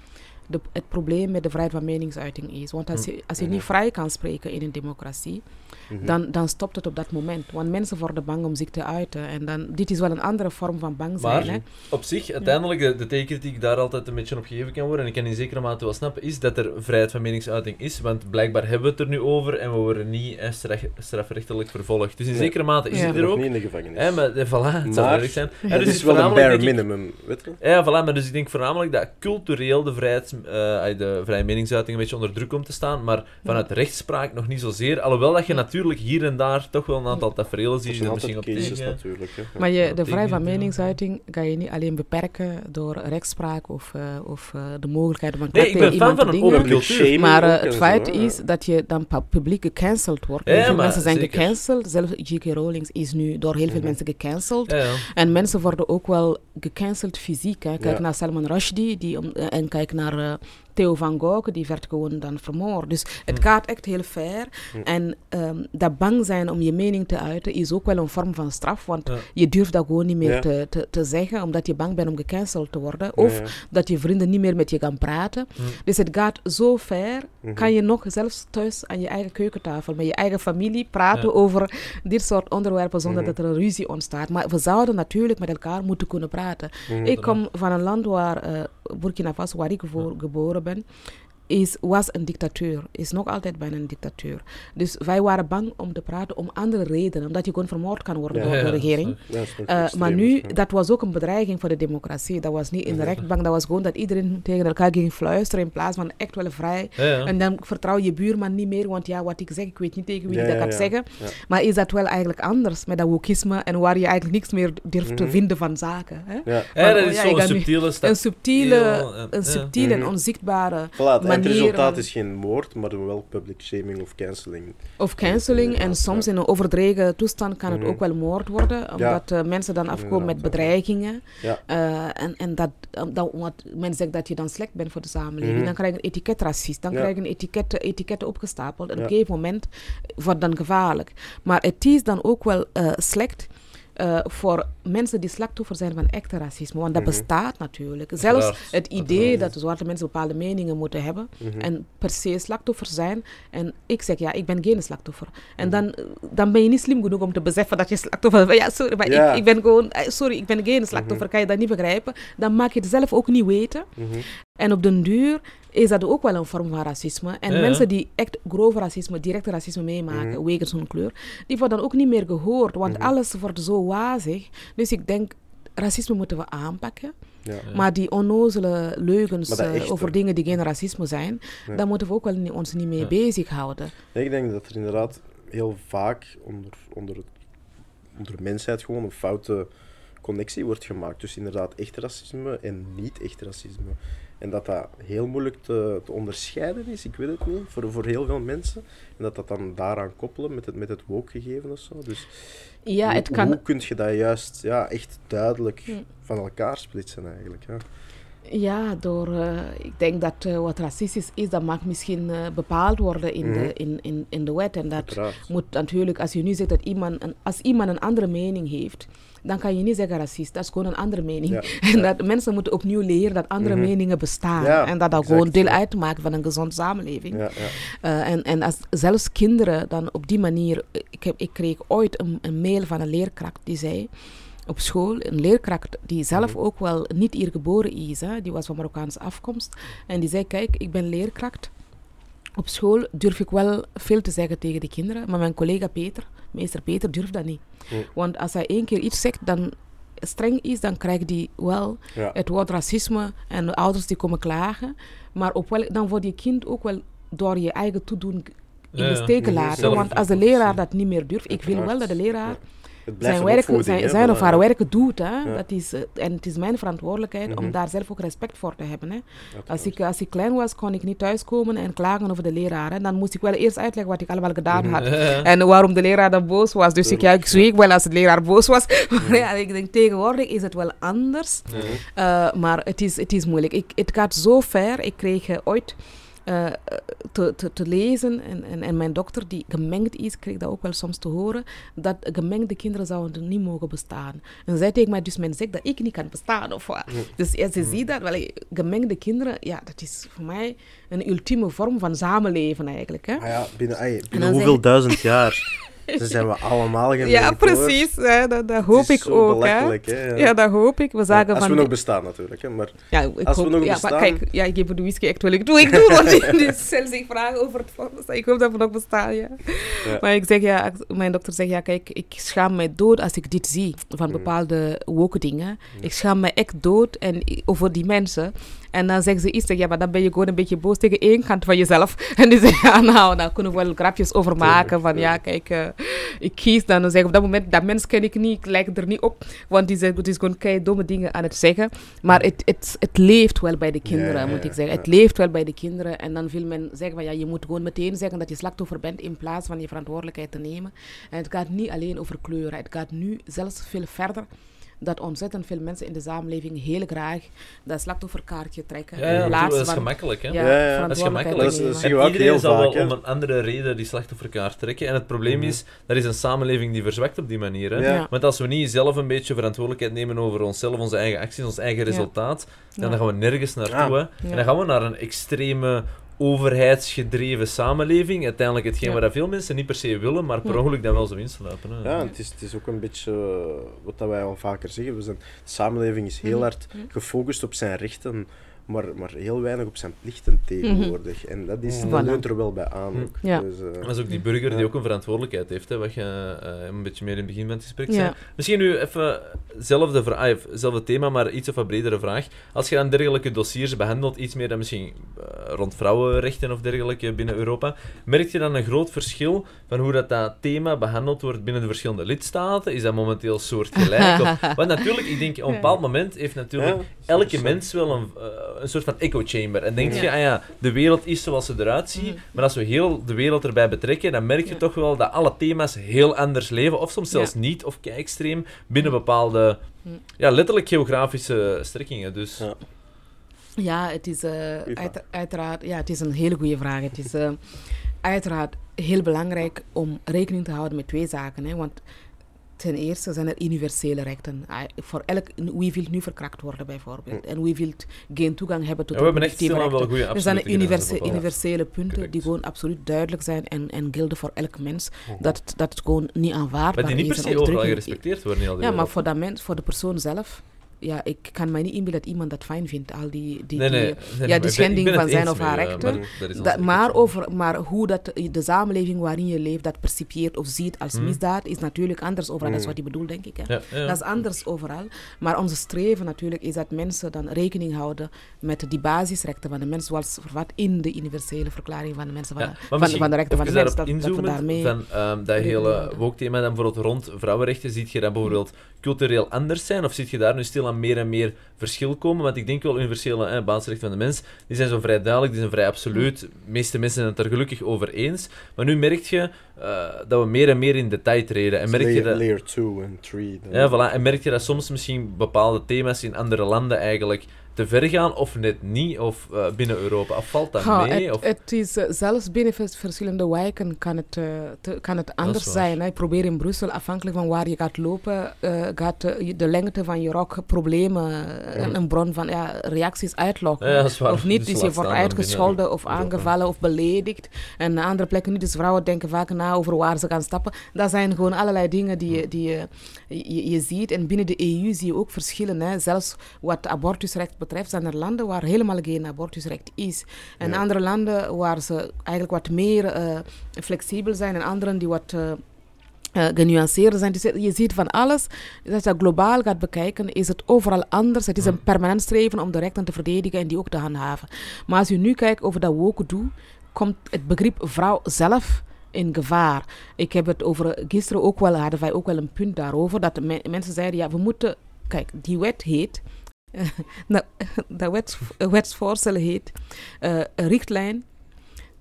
de, het probleem met de vrijheid van meningsuiting is. Want als je, als je niet vrij kan spreken in een democratie, Mhm. dan, dan stopt het op dat moment. Want mensen worden bang om zich te uiten. En dan, dit is wel een andere vorm van bang zijn. Maar hè? op zich, uiteindelijk, de, de tegenkritiek daar altijd een beetje op gegeven kan worden, en ik kan in zekere mate wel snappen, is dat er vrijheid van meningsuiting is, want blijkbaar hebben we het er nu over en we worden niet eh, straf- strafrechtelijk vervolgd. Dus in zekere mate is Ja. het er ook. niet in de gevangenis. Hè, maar eh, voilà, het zou Maar zijn. Het dus is wel een bare ik- minimum, weet je? Ja, voilà, maar dus ik denk voornamelijk dat cultureel de, vrijheid, eh, de vrije meningsuiting een beetje onder druk komt te staan, maar vanuit rechtspraak nog niet zozeer. Alhoewel dat je natuurlijk hier en daar toch wel een aantal tafereelen Er ziet die er misschien op cases tegen... natuurlijk. Hè. Maar je, de vrijheid van meningsuiting ga je niet alleen beperken door rechtspraak of, eh, of eh, de mogelijkheid om een Nee, ik ben fan van een open cultuur. Maar het feit is dat je dan pu- publiek gecanceld wordt. Ja, mensen zijn zeker. gecanceld. Zelfs J.K. Rowling is nu door heel veel Mhm. mensen gecanceld. Ja, ja. En mensen worden ook wel gecanceld fysiek. Hè. Kijk Ja. naar Salman Rushdie die, om- en kijk naar eh, Theo van Gogh, die werd gewoon dan vermoord. Dus het Hm. gaat echt heel ver. En ehm, dat bang zijn om je mening te uiten is ook wel een vorm van straf. Want Ja. je durft dat gewoon niet meer Ja. te, te, te zeggen, omdat je bang bent om gecanceld te worden. Of Ja, dat je vrienden niet meer met je gaan praten. Hm. Dus het gaat zo ver, Mhm. kan je nog zelfs thuis aan je eigen keukentafel met je eigen familie praten over dit soort onderwerpen zonder Mhm. dat er een ruzie ontstaat. Maar we zouden natuurlijk met elkaar moeten kunnen praten. Ik kom van een land waar, eh, Burkina Faso, waar ik voor geboren ben. Is, was een dictatuur, is nog altijd bijna een dictatuur. Dus wij waren bang om te praten om andere redenen, omdat je gewoon vermoord kan worden Ja, door ja, de regering. Dat is Eh, extreem, maar nu, dat was ook een bedreiging voor de democratie. Dat was niet in de rechtbank, dat was gewoon dat iedereen tegen elkaar ging fluisteren in plaats van echt wel vrij. En dan vertrouw je buurman niet meer, want ja, wat ik zeg, ik weet niet tegen wie ik dat kan zeggen. Maar is dat wel eigenlijk anders met dat wokisme en waar je eigenlijk niks meer durft te Mhm. vinden van zaken? Hè? Ja. Maar, dat oh is zo'n subtiele. Een subtiele, een subtiele en Mhm. onzichtbare Voilà, het van- is geen moord, maar wel public shaming of cancelling. Of canceling. En soms in een overdreven toestand kan het Mhm. ook wel moord worden. Omdat eh, mensen dan afkomen met bedreigingen. Ja. Eh, en en dat, eh, dat, wat men zegt dat je dan slecht bent voor de samenleving. Mhm. Dan krijg je een etiket racist. Dan krijg je een etiket, etiketten opgestapeld. En op een gegeven moment wordt dan gevaarlijk. Maar het is dan ook wel eh, slecht. Eh, voor mensen die slachtoffer zijn van echte racisme. Want dat Mhm. bestaat natuurlijk. Zelfs het idee dat zwarte mensen bepaalde meningen moeten hebben. Mhm. En per se slachtoffer zijn. En ik zeg, ja, ik ben geen slachtoffer. Mhm. En dan, dan ben je niet slim genoeg om te beseffen dat je slachtoffer bent. Ja, sorry, maar Ja. Ik, ik ben gewoon... eh, Sorry, ik ben geen slachtoffer. Kan je dat niet begrijpen? Dan maak je het zelf ook niet weten. Mhm. En op den duur is dat ook wel een vorm van racisme. En Ja, mensen die echt grove racisme, directe racisme meemaken, Mhm. wegens hun kleur, die worden dan ook niet meer gehoord. Want Mhm. alles wordt zo wazig. Dus ik denk, racisme moeten we aanpakken. Ja. Maar die onnozele leugens eh, echte. over dingen die geen racisme zijn, Ja. daar moeten we ook wel niet, ons niet mee Ja. bezighouden. Nee, ik denk dat er inderdaad heel vaak onder, onder, het, onder de mensheid gewoon een foute connectie wordt gemaakt tussen inderdaad echt racisme en niet echt racisme. En dat dat heel moeilijk te, te onderscheiden is, ik weet het niet, voor, voor heel veel mensen. En dat dat dan daaraan koppelen met het, met het woke-gegeven of zo. Dus Ja, hoe, het kan... hoe kun je dat juist ja, echt duidelijk Hm. van elkaar splitsen eigenlijk? Ja. Ja, door, eh, ik denk dat eh, wat racistisch is, dat mag misschien eh, bepaald worden in, Mhm. de, in, in, in de wet. En dat Uiteraard. moet natuurlijk, als je nu zegt dat iemand, een, als iemand een andere mening heeft, dan kan je niet zeggen racist, dat is gewoon een andere mening. Ja, En ja. dat mensen moeten opnieuw leren dat andere Mhm. meningen bestaan. Ja, en dat dat exact, gewoon deel uitmaakt van een gezonde samenleving. Ja, ja. En en als zelfs kinderen dan op die manier. Ik, heb, ik kreeg ooit een, een mail van een leerkracht die zei. Op school, een leerkracht die zelf Mhm. ook wel niet hier geboren is, hè, die was van Marokkaanse afkomst. En die zei: Kijk, ik ben leerkracht. Op school durf ik wel veel te zeggen tegen de kinderen, maar mijn collega Peter, meester Peter, durft dat niet. Want als hij één keer iets zegt, dan streng is, dan krijgt hij wel Ja. het woord racisme en de ouders die komen klagen. Maar op wel, dan wordt je kind ook wel door je eigen toedoen in de steek gelaten. Zelf- Want als de leraar dat niet meer durft, ik wil wel dat de leraar zijn, werk, zijn, hè, zijn of haar werk doet. Hè. Ja. Dat is, eh, en het is mijn verantwoordelijkheid om Mhm. daar zelf ook respect voor te hebben. Hè. Als, ik, als ik klein was, kon ik niet thuiskomen en klagen over de leraar. Hè. Dan moest ik wel eerst uitleggen wat ik allemaal gedaan Mhm. had. En waarom de leraar dan boos was. Dus ik, ja, ik zweeg wel als de leraar boos was. Maar ja, ik denk tegenwoordig is het wel anders. Mhm. Uh, maar het is, het is moeilijk. Ik, het gaat zo ver. Ik kreeg eh, ooit uh, te, te, te lezen, en, en, en mijn dokter, die gemengd is, kreeg dat ook wel soms te horen, dat gemengde kinderen zouden niet mogen bestaan. En zij tegen mij, dus men zegt dat ik niet kan bestaan, of wat. Dus ja, ze ziet dat, wel, gemengde kinderen, ja, dat is voor mij een ultieme vorm van samenleven eigenlijk. Hè? Maar ja, binnen, binnen hoeveel duizend jaar dan zijn we allemaal gemengd. Ja, precies. Hè, dat, dat hoop ik ook. Hè. hè, ja. Ja, dat hoop ik. We zagen als van we nog bestaan natuurlijk. Hè, maar Ja, ik Als we nog ja, bestaan- maar kijk, ja, ik geef de whisky echt wel. Ik doe, ik doe, want die stelt zich vragen over het volgende. Ik hoop dat we nog bestaan, ja. Ja. Maar ik zeg, ja, mijn dokter zegt, ja, kijk, ik schaam mij dood als ik dit zie, van Mm. bepaalde woke dingen. Ik schaam mij echt dood en, over die mensen. En dan zeggen ze iets, zeg, ja, maar dan ben je gewoon een beetje boos tegen één kant van jezelf. En die zeggen, ja, nou, daar kunnen we wel grapjes over maken. Van, ja, kijk, eh, ik kies dan. Zeg op dat moment, dat mens ken ik niet, ik lijk er niet op. Want die zegt, het is gewoon kei domme dingen aan het zeggen. Maar het, het, het leeft wel bij de kinderen, moet ik zeggen. Het leeft wel bij de kinderen. En dan wil men zeggen, van, ja, je moet gewoon meteen zeggen dat je slachtoffer bent in plaats van je verantwoordelijkheid te nemen. En het gaat niet alleen over kleuren. Het gaat nu zelfs veel verder. Dat ontzettend veel mensen in de samenleving heel graag dat slachtofferkaartje trekken. Ja, ja, dat is van gemakkelijk, hè? ja, Ja, ja, Dat is gemakkelijk. Dat is- dat nemen. zie je ook iedereen heel zal wel om een andere reden die slachtofferkaart trekken. En het probleem Mhm. is, dat is een samenleving die verzwakt op die manier. Hè? Ja. Ja. Want als we niet zelf een beetje verantwoordelijkheid nemen over onszelf, onze eigen acties, ons eigen resultaat, dan, Ja. dan gaan we nergens naartoe. Ja. Hè? Ja. En dan gaan we naar een extreme overheidsgedreven samenleving. Uiteindelijk hetgeen Ja. waar veel mensen niet per se willen, maar per Ja. ongeluk dan wel zo insluipen. Hè? ja, het is, het is ook een beetje eh, wat dat wij al vaker zeggen. We zijn, de samenleving is heel Mhm. hard gefocust op zijn rechten maar, maar heel weinig op zijn plichten tegenwoordig. En dat, is, Mhm. dat leunt er wel bij aan ook. Ja. Dus, eh, Dat is ook die burger die ook een verantwoordelijkheid heeft, hè, wat je eh, een beetje meer in het begin van het gesprek Ja. zei. Misschien nu even zelfde, vra- ah, zelfde thema, maar iets of wat bredere vraag. Als je dan dergelijke dossiers behandelt, iets meer dan misschien eh, rond vrouwenrechten of dergelijke binnen Europa, merk je dan een groot verschil van hoe dat, dat thema behandeld wordt binnen de verschillende lidstaten? Is dat momenteel soortgelijk? Of, want natuurlijk, ik denk, op een bepaald moment heeft natuurlijk Ja, elke mens wel een, een soort van echo chamber. En denk Ja. je, ah ja, de wereld is zoals ze eruit ziet, Mhm. maar als we heel de wereld erbij betrekken, dan merk je Ja. toch wel dat alle thema's heel anders leven, of soms zelfs Ja. niet, of extreem, binnen bepaalde, Mhm. ja, letterlijk geografische strekkingen. Dus Ja. Ja, het is eh, uit- uiteraard ja, het is een hele goede vraag. Het is eh, uiteraard heel belangrijk om rekening te houden met twee zaken. Hè, want ten eerste zijn er universele rechten. Ah, Voor elk, wie wil nu verkrakt worden bijvoorbeeld? En wie wil geen toegang hebben tot Ja, we hebben echt stilaan wel rechten? goede Er zijn universe- universele punten Correct. die gewoon absoluut duidelijk zijn en, en gelden voor elk mens. Dat, het- dat het gewoon niet aanvaardbaar Maar die niet per is. se overal gerespecteerd worden in al die ja, maar voor, dat mens, voor de persoon zelf, ja, ik kan mij niet inbeelden dat iemand dat fijn vindt. Al die, die, Nee, nee, die, nee, maar ja, die schending van zijn of haar je, rechten. maar over, maar hoe dat de samenleving waarin je leeft dat percipieert of ziet als Mhm. misdaad, is natuurlijk anders overal. Dat is Mhm. wat hij bedoelt, denk ik. Hè. Ja, ja. Dat is anders overal. Maar onze streven natuurlijk is dat mensen dan rekening houden met die basisrechten van de mens, zoals vervat in de universele verklaring van de mensen van, Ja, van, de rechten van de mens. Dat, dat we daarmee... van ehm, dat hele woke-thema dan bijvoorbeeld rond vrouwenrechten, ziet je dat bijvoorbeeld cultureel anders zijn? Of zit je daar nu stil aan meer en meer verschil komen? Want ik denk wel universele basisrechten van de mens, die zijn zo vrij duidelijk, die zijn vrij absoluut. De meeste mensen zijn het er gelukkig over eens. Maar nu merk je eh, dat we meer en meer in detail treden. En merk je layer, dat... layer 2 en 3. Ja, voilà. En merk je dat soms misschien bepaalde thema's in andere landen eigenlijk te ver gaan, of net niet, of eh, binnen Europa? Of valt dat mee? het, Of... het is, eh, zelfs binnen vers- verschillende wijken kan het, eh, te- kan het anders zijn. Hè. Ik probeer in Brussel, afhankelijk van waar je gaat lopen, gaat de lengte van je rok problemen, eh, een, bron van ja, reacties uitlokken. Ja. Of niet, Dus dus je wordt uitgescholden of aangevallen of beledigd. En andere plekken niet. Dus vrouwen denken vaak na over waar ze gaan stappen. Dat zijn gewoon allerlei dingen die, je- die je, je ziet. En binnen de EU zie je ook verschillen. Hè. Zelfs wat abortusrecht betreft zijn er landen waar helemaal geen abortusrecht is. En Ja. andere landen waar ze eigenlijk wat meer eh, flexibel zijn. En anderen die wat... eh, eh, genuanceerder zijn. Dus je ziet van alles. Dus als je dat globaal gaat bekijken, is het overal anders. Het is een permanent streven om de rechten te verdedigen en die ook te handhaven. Maar als je nu kijkt over dat woke doe, komt het begrip vrouw zelf in gevaar. Ik heb het over, gisteren ook wel, hadden wij ook wel een punt daarover, dat me- mensen zeiden, ja, we moeten, kijk, die wet heet, nou, dat wets, wetsvoorstel heet, eh, richtlijn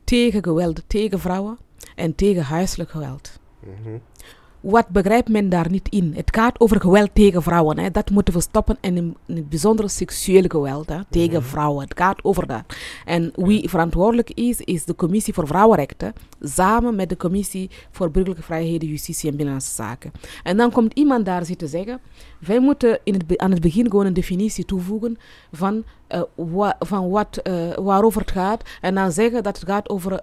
tegen geweld tegen vrouwen en tegen huiselijk geweld. Mhm. Wat begrijpt men daar niet in? Het gaat over geweld tegen vrouwen. Hè. Dat moeten we stoppen. En in, in het bijzonder seksueel geweld hè, tegen Mhm. vrouwen. Het gaat over dat. En wie verantwoordelijk is, is de Commissie voor Vrouwenrechten. Samen met de Commissie voor Burgerlijke Vrijheden, Justitie en Binnenlandse Zaken. En dan komt iemand daar zitten zeggen. Wij moeten in het, aan het begin gewoon een definitie toevoegen van, eh, wa- van wat, eh, waarover het gaat. En dan zeggen dat het gaat over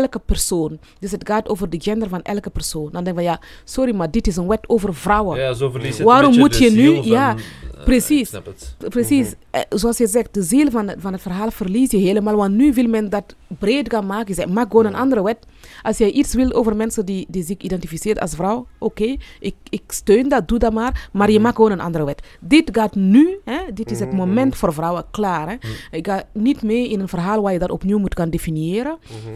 elke persoon. Dus het gaat over de gender van elke persoon. Dan denk ik van ja, sorry, maar dit is een wet over vrouwen. Ja, zo verliest het Waarom moet je nu- van, ja, eh, precies. het. Precies, eh, zoals je zegt, de ziel van het, van het verhaal verlies je helemaal. Want nu wil men dat breed gaan maken. Je zegt, maak gewoon een andere wet. Als jij iets wil over mensen die, die zich identificeren als vrouw, oké, ik, ik steun dat, doe dat maar. Maar je maakt gewoon een andere wet. Dit gaat nu, hè, dit is het Mhm, moment voor vrouwen klaar. Hè. Ik ga niet mee in een verhaal waar je dat opnieuw moet gaan definiëren. Mhm.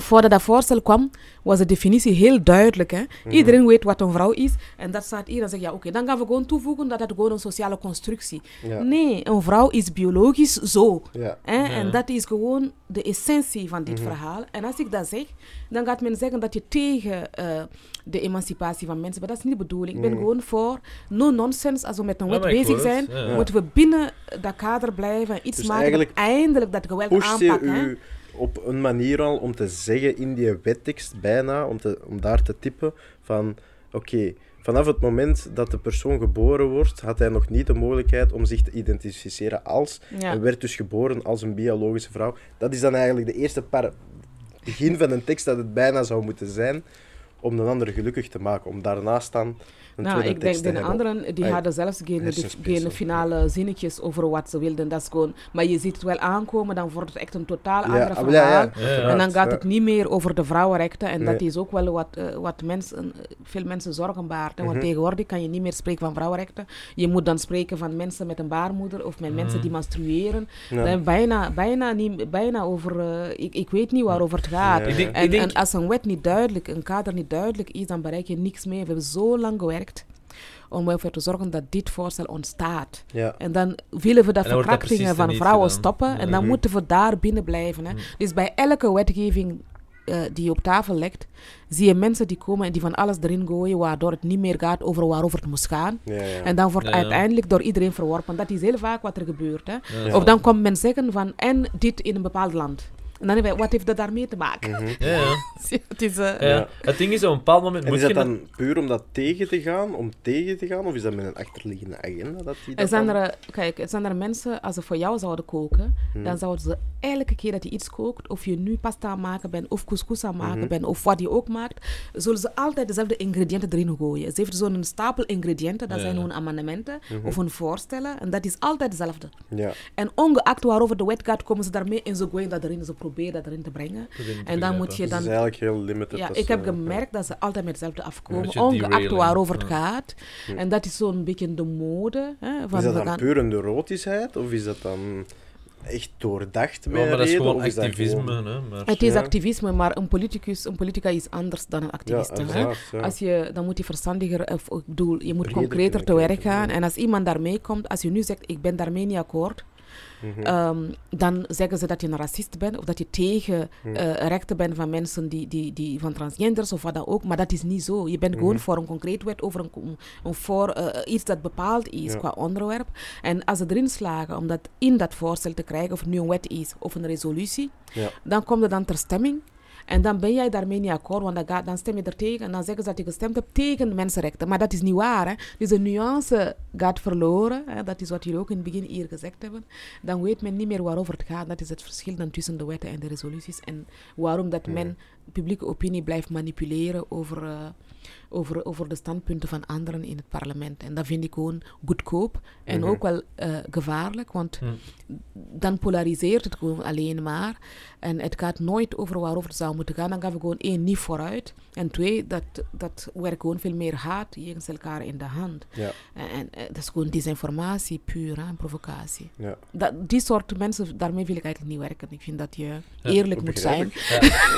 Voordat dat voorstel kwam, was de definitie heel duidelijk. Hè? Iedereen weet wat een vrouw is. En dat staat hier. Dan zeg je, ja, oké, dan gaan we gewoon toevoegen dat het gewoon een sociale constructie. Ja. Nee, een vrouw is biologisch zo. Ja. Hè? En dat is gewoon de essentie van dit verhaal. En als ik dat zeg, dan gaat men zeggen dat je tegen eh, de emancipatie van mensen... Maar dat is niet de bedoeling. Ik ben gewoon voor no-nonsense. Als we met een wet bezig zijn, Ja. moeten we binnen dat kader blijven. en Iets Dus maken dat eindelijk dat geweld aanpakken. Op een manier al om te zeggen in die wettekst bijna, om, te, om daar te typen van oké, vanaf het moment dat de persoon geboren wordt, had hij nog niet de mogelijkheid om zich te identificeren als Ja. en werd dus geboren als een biologische vrouw. Dat is dan eigenlijk de eerste paar begin van een tekst dat het bijna zou moeten zijn om een ander gelukkig te maken. Om daarnaast dan Nou, ik denk de anderen die hadden zelfs geen, finale zinnetjes over wat ze wilden. Dat is gewoon, maar je ziet het wel aankomen, dan wordt het echt een totaal Ja, ander ah, ja, ja, verhaal. En dan gaat ja. het niet meer over de vrouwenrechten. En dat is ook wel wat, eh, wat mensen, eh, veel mensen zorgen baart. hè. Want Mhm. tegenwoordig kan je niet meer spreken van vrouwenrechten. Je moet dan spreken van mensen met een baarmoeder of met mensen die menstrueren. Dan bijna, bijna, niet, bijna over, eh, ik, ik weet niet waarover het gaat. En, en als een wet niet duidelijk, een kader niet duidelijk is, dan bereik je niks mee. We hebben zo lang gewerkt om ervoor te zorgen dat dit voorstel ontstaat. Ja. En dan willen we dat verkrachtingen van vrouwen gedaan. stoppen. En dan Mhm. moeten we daar binnen blijven. Hè. Mhm. Dus bij elke wetgeving eh, die je op tafel legt, zie je mensen die komen en die van alles erin gooien, waardoor het niet meer gaat over waarover het moest gaan. Ja, ja. En dan wordt Ja, ja. uiteindelijk door iedereen verworpen. Dat is heel vaak wat er gebeurt. Hè. Ja. Of dan komt men zeggen van, en dit in een bepaald land. En dan hebben we, wat heeft dat daarmee te maken? Mhm. ja, ja. het is, eh, Ja. Ja. Het ding is, op een bepaald moment En moet is dat dan puur om dat tegen te gaan, om tegen te gaan, of is dat met een achterliggende agenda? Dat die Er zijn dan- er, kijk, er zijn er mensen, als ze voor jou zouden koken, Hmm. dan zouden ze elke keer dat je iets kookt, of je nu pasta aan maken bent, of couscous aan maken Mhm. bent, of wat je ook maakt, zullen ze altijd dezelfde ingrediënten erin gooien. Ze heeft zo'n stapel ingrediënten, dat Ja, zijn hun amendementen Mhm. of hun voorstellen, en dat is altijd hetzelfde. Ja. En ongeacht waarover de wet gaat, komen ze daarmee en ze gooien dat erin, ze proberen dat erin te brengen. Probeer te En dan moet je dan het is eigenlijk heel limited. ja, dat ik heb gemerkt dat ze altijd met hetzelfde afkomen, ongeacht waarover het ja. gaat. En dat is zo'n beetje de mode. Hè, van Is dat dan gaan- puur een neurotischheid, of is dat dan echt doordacht Ja, met maar dat is reden, gewoon is dat activisme. gewoon- Hè, maar... Het is Ja. activisme, maar een politicus, een politica is anders dan een Ja, activist. hè. ja. Als je, dan moet je verstandiger, of ik bedoel, je moet Breder concreter te werk gaan. ja. En als iemand daarmee komt, als je nu zegt, ik ben daarmee niet akkoord, Mhm. ehm, dan zeggen ze dat je een racist bent of dat je tegen Hmm. eh, rechten bent van mensen die, die, die van transgenders of wat dan ook. Maar dat is niet zo. Je bent gewoon Mhm. voor een concreet wet over een, een voor eh, iets dat bepaald is Ja. qua onderwerp. En als ze erin slagen om dat in dat voorstel te krijgen, of het nu een wet is of een resolutie, Ja. dan komt het dan ter stemming. En dan ben jij daarmee niet akkoord, want dan, gaat, dan stem je er tegen. En dan zeggen ze dat je gestemd hebt tegen mensenrechten. Maar dat is niet waar. Hè. Dus de nuance gaat verloren. Hè. Dat is wat jullie ook in het begin hier gezegd hebben. Dan weet men niet meer waarover het gaat. Dat is het verschil dan tussen de wetten en de resoluties. En waarom dat men publieke opinie blijft manipuleren over, eh, over, over de standpunten van anderen in het parlement. En dat vind ik gewoon goedkoop. En Mhm. ook wel eh, gevaarlijk, want Hm. dan polariseert het gewoon alleen maar. En het gaat nooit over waarover het zou moeten gaan. Dan gaan we gewoon één, niet vooruit. En twee, dat, dat werkt gewoon veel meer haat jegens elkaar in de hand. Ja, En, en eh, dat is gewoon disinformatie puur, hè, provocatie. ja. Dat, die soort mensen, daarmee wil ik eigenlijk niet werken. Ik vind dat je eerlijk moet zijn.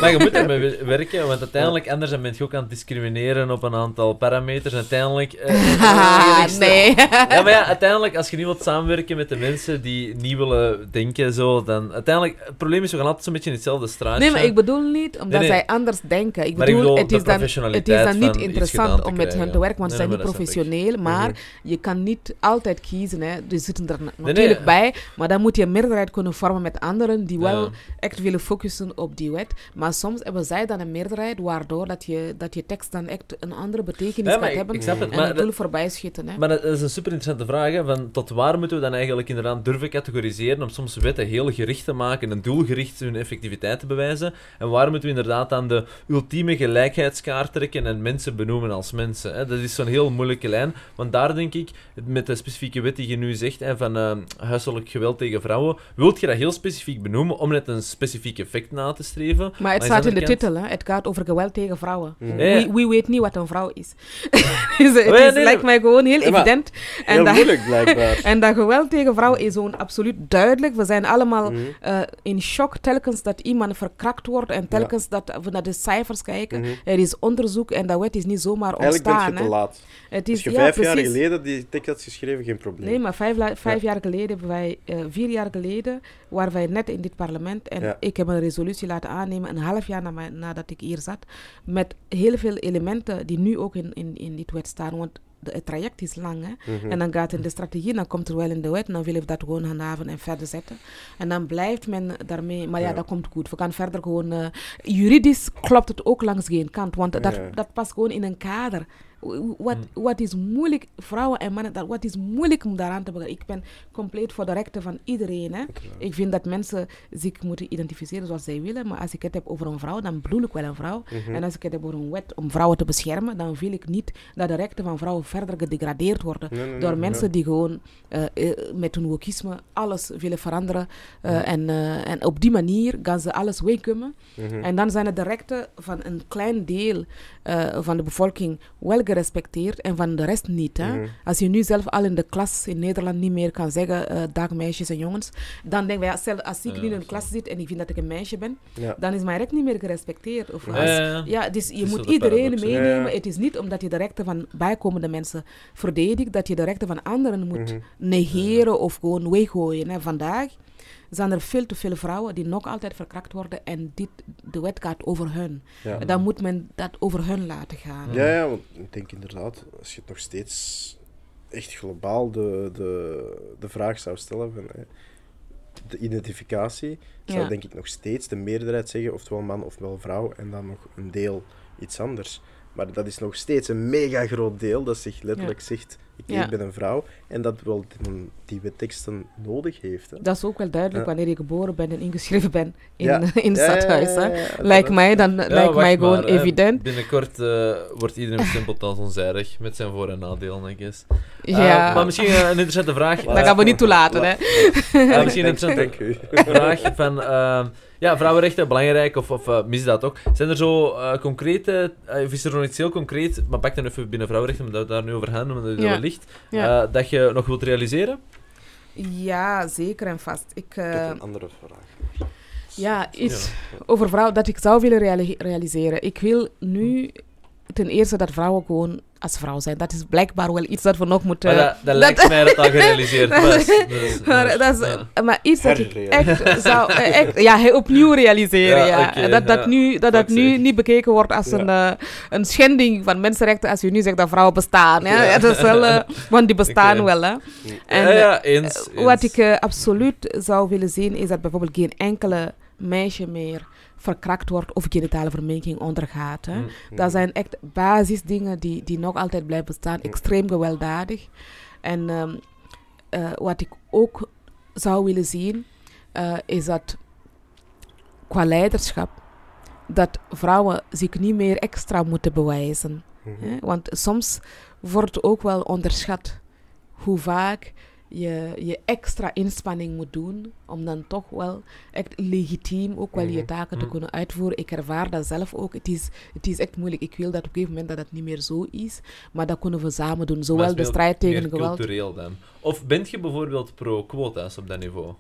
Maar je moet ermee we- werken, want uiteindelijk, anders dan ben je ook aan het discrimineren op een aantal parameters. En uiteindelijk... eerlijkste- nee. Ja, maar ja, uiteindelijk, als je niet wilt samenwerken met de mensen die niet willen denken, zo, dan... Uiteindelijk, het probleem is, we gaan altijd zo'n beetje in hetzelfde straatje. Nee, maar ik bedoel niet omdat Nee, nee. zij anders denken. Ik bedoel, ik bedoel het, is dan, het is dan niet interessant om met hen te werken, want ze zijn niet professioneel. Maar je kan niet altijd kiezen. Hè. Er zitten er natuurlijk bij, maar dan moet je een meerderheid kunnen vormen met anderen die wel echt willen focussen op die wet. Maar soms hebben zij dan een meerderheid, waardoor dat je, dat je tekst dan echt een andere betekenis Ja, gaat ik- hebben. ik snap het, en maar het doel voorbij schieten. Hè. Maar dat is een super interessante vraag. Hè, van tot waar moeten we dan eigenlijk inderdaad durven categoriseren om soms wetten heel gericht te maken en doelgericht hun effectiviteit te bewijzen? En waar moeten we inderdaad aan de ultieme gelijkheidskaart trekken en mensen benoemen als mensen? Hè? Dat is zo'n heel moeilijke lijn. Want daar denk ik, met de specifieke wet die je nu zegt, hè, van eh, huiselijk geweld tegen vrouwen, wilt je dat heel specifiek benoemen om net een specifiek effect na te streven? Maar het staat in de kant- titel, hè. het gaat over geweld tegen vrouwen. Mhm. Wie, wie weet niet wat een vrouw is? dus het Oh is, nee, lijkt mij gewoon heel Ja, evident. En Heel dat, moeilijk, blijkbaar. en dat geweld tegen vrouwen is gewoon absoluut duidelijk. We zijn allemaal Mhm. eh, in shock telkens dat iemand verkrakt wordt en telkens dat we naar de cijfers kijken. Mhm. Er is onderzoek en dat wet is niet zomaar Eigenlijk ben ontstaan. je te hè. laat. Het is, Als je ja, vijf jaar geleden die tekst had geschreven, geen probleem. Nee, maar vijf, vijf Ja. jaar geleden hebben wij, eh, vier jaar geleden, waren wij net in dit parlement. En Ja. ik heb een resolutie laten aannemen, een half jaar na nadat ik hier zat, met heel veel elementen die nu ook in, in, in dit wet staan. Want de, het traject is lang, hè. Mhm. En dan gaat in de strategie, dan komt er wel in de wet, en dan willen we dat gewoon handhaven en verder zetten. En dan blijft men daarmee, maar ja, Ja. dat komt goed. We gaan verder gewoon, eh, juridisch klopt het ook langs geen kant, want dat, Ja. dat past gewoon in een kader Wat, Mm. wat is moeilijk, vrouwen en mannen, dat, wat is moeilijk om daaraan te begrijpen. Ik ben compleet voor de rechten van iedereen. Hè. Ik vind dat mensen zich moeten identificeren zoals zij willen. Maar als ik het heb over een vrouw, dan bedoel ik wel een vrouw. Mhm. En als ik het heb over een wet om vrouwen te beschermen, dan wil ik niet dat de rechten van vrouwen verder gedegradeerd worden. Nee, nee, nee, Door mensen die gewoon eh, eh, met hun wokisme alles willen veranderen. eh, Ja. en, en op die manier gaan ze alles wegkomen. Mhm. En dan zijn het de rechten van een klein deel van de bevolking wel gerespecteerd en van de rest niet. Hè? Mhm. Als je nu zelf al in de klas in Nederland niet meer kan zeggen, eh dag meisjes en jongens, dan denk ik, ja, stel, als ik Ja, nu in een dat klas zit en ik vind dat ik een meisje ben, Ja. dan is mijn recht niet meer gerespecteerd. Of Ja, als- ja, ja. ja, dus je moet de iedereen meenemen. Ja. Het is niet omdat je de rechten van bijkomende mensen verdedigt, dat je de rechten van anderen moet Mhm. negeren of gewoon weggooien. Hè. Vandaag zijn er veel te veel vrouwen die nog altijd verkrakt worden en dit, de wet gaat over hun. Ja. Dan moet men dat over hun laten gaan. Ja, ja, want ik denk inderdaad, als je het nog steeds echt globaal de, de, de vraag zou stellen van de identificatie, zou Ja. denk ik nog steeds de meerderheid zeggen, oftewel man ofwel vrouw, en dan nog een deel iets anders. Maar dat is nog steeds een mega groot deel dat zich letterlijk zegt, ik, Ja. ik ben een vrouw, en dat wel die, die wetteksten nodig heeft. Hè. Dat is ook wel duidelijk Ja. wanneer je geboren bent en ingeschreven bent in, Ja. in het Ja, ja, ja, stadhuis. hè. ja, ja, Lijkt mij, dan Ja, lijkt mij gewoon maar, evident. Binnenkort eh, wordt iedereen bestempeld als onzijdig, met zijn voor- en nadelen, I guess. Eh, Ja, maar misschien eh, een interessante vraag. dat gaan we niet toelaten. Hè. Misschien een interessante vraag van... ehm, ja, vrouwenrechten, belangrijk, of, of eh, misdaad ook. Zijn er zo eh, concrete... eh, of is er nog iets heel concreet, maar pak dan even binnen vrouwenrechten, omdat we daar nu over gaan, omdat het Ja. ligt, Ja. eh, dat je nog wilt realiseren? ja, zeker en vast. Ik, Ik heb een andere vraag. ja, iets over vrouwen dat ik zou willen reali- realiseren. Ik wil nu ten eerste dat vrouwen gewoon als vrouw zijn. Dat is blijkbaar wel iets dat we nog moeten... Maar dat, dat lijkt mij dat al gerealiseerd dat- was. Dus, maar, dat is, ja. maar iets dat ik echt zou... eh, Echt, ja, opnieuw realiseren. Ja, dat dat ja. nu, dat dat nu niet bekeken wordt als Ja. een, eh, een schending van mensenrechten als je nu zegt dat vrouwen bestaan. Hè? Ja. Ja. dat is wel, eh, want die bestaan wel. Hè? En, ja, ja, eens. Wat eens. ik absoluut zou willen zien is dat bijvoorbeeld geen enkele meisje meer verkrakt wordt of genitale verminking ondergaat. Hè? Hm. Dat zijn echt basisdingen die, die nog altijd blijven bestaan. Extreem gewelddadig. En ehm, eh, wat ik ook zou willen zien, eh, is dat qua leiderschap, dat vrouwen zich niet meer extra moeten bewijzen. Mhm. Hè? Want soms wordt ook wel onderschat hoe vaak je, je extra inspanning moet doen om dan toch wel echt legitiem ook wel je Mhm. taken te Mhm. kunnen uitvoeren. Ik ervaar dat zelf ook. Het is, het is echt moeilijk. Ik wil dat op een gegeven moment dat het niet meer zo is, maar dat kunnen we samen doen. Zowel de strijd tegen geweld. cultureel dan. Of bent je bijvoorbeeld pro-quota's op dat niveau?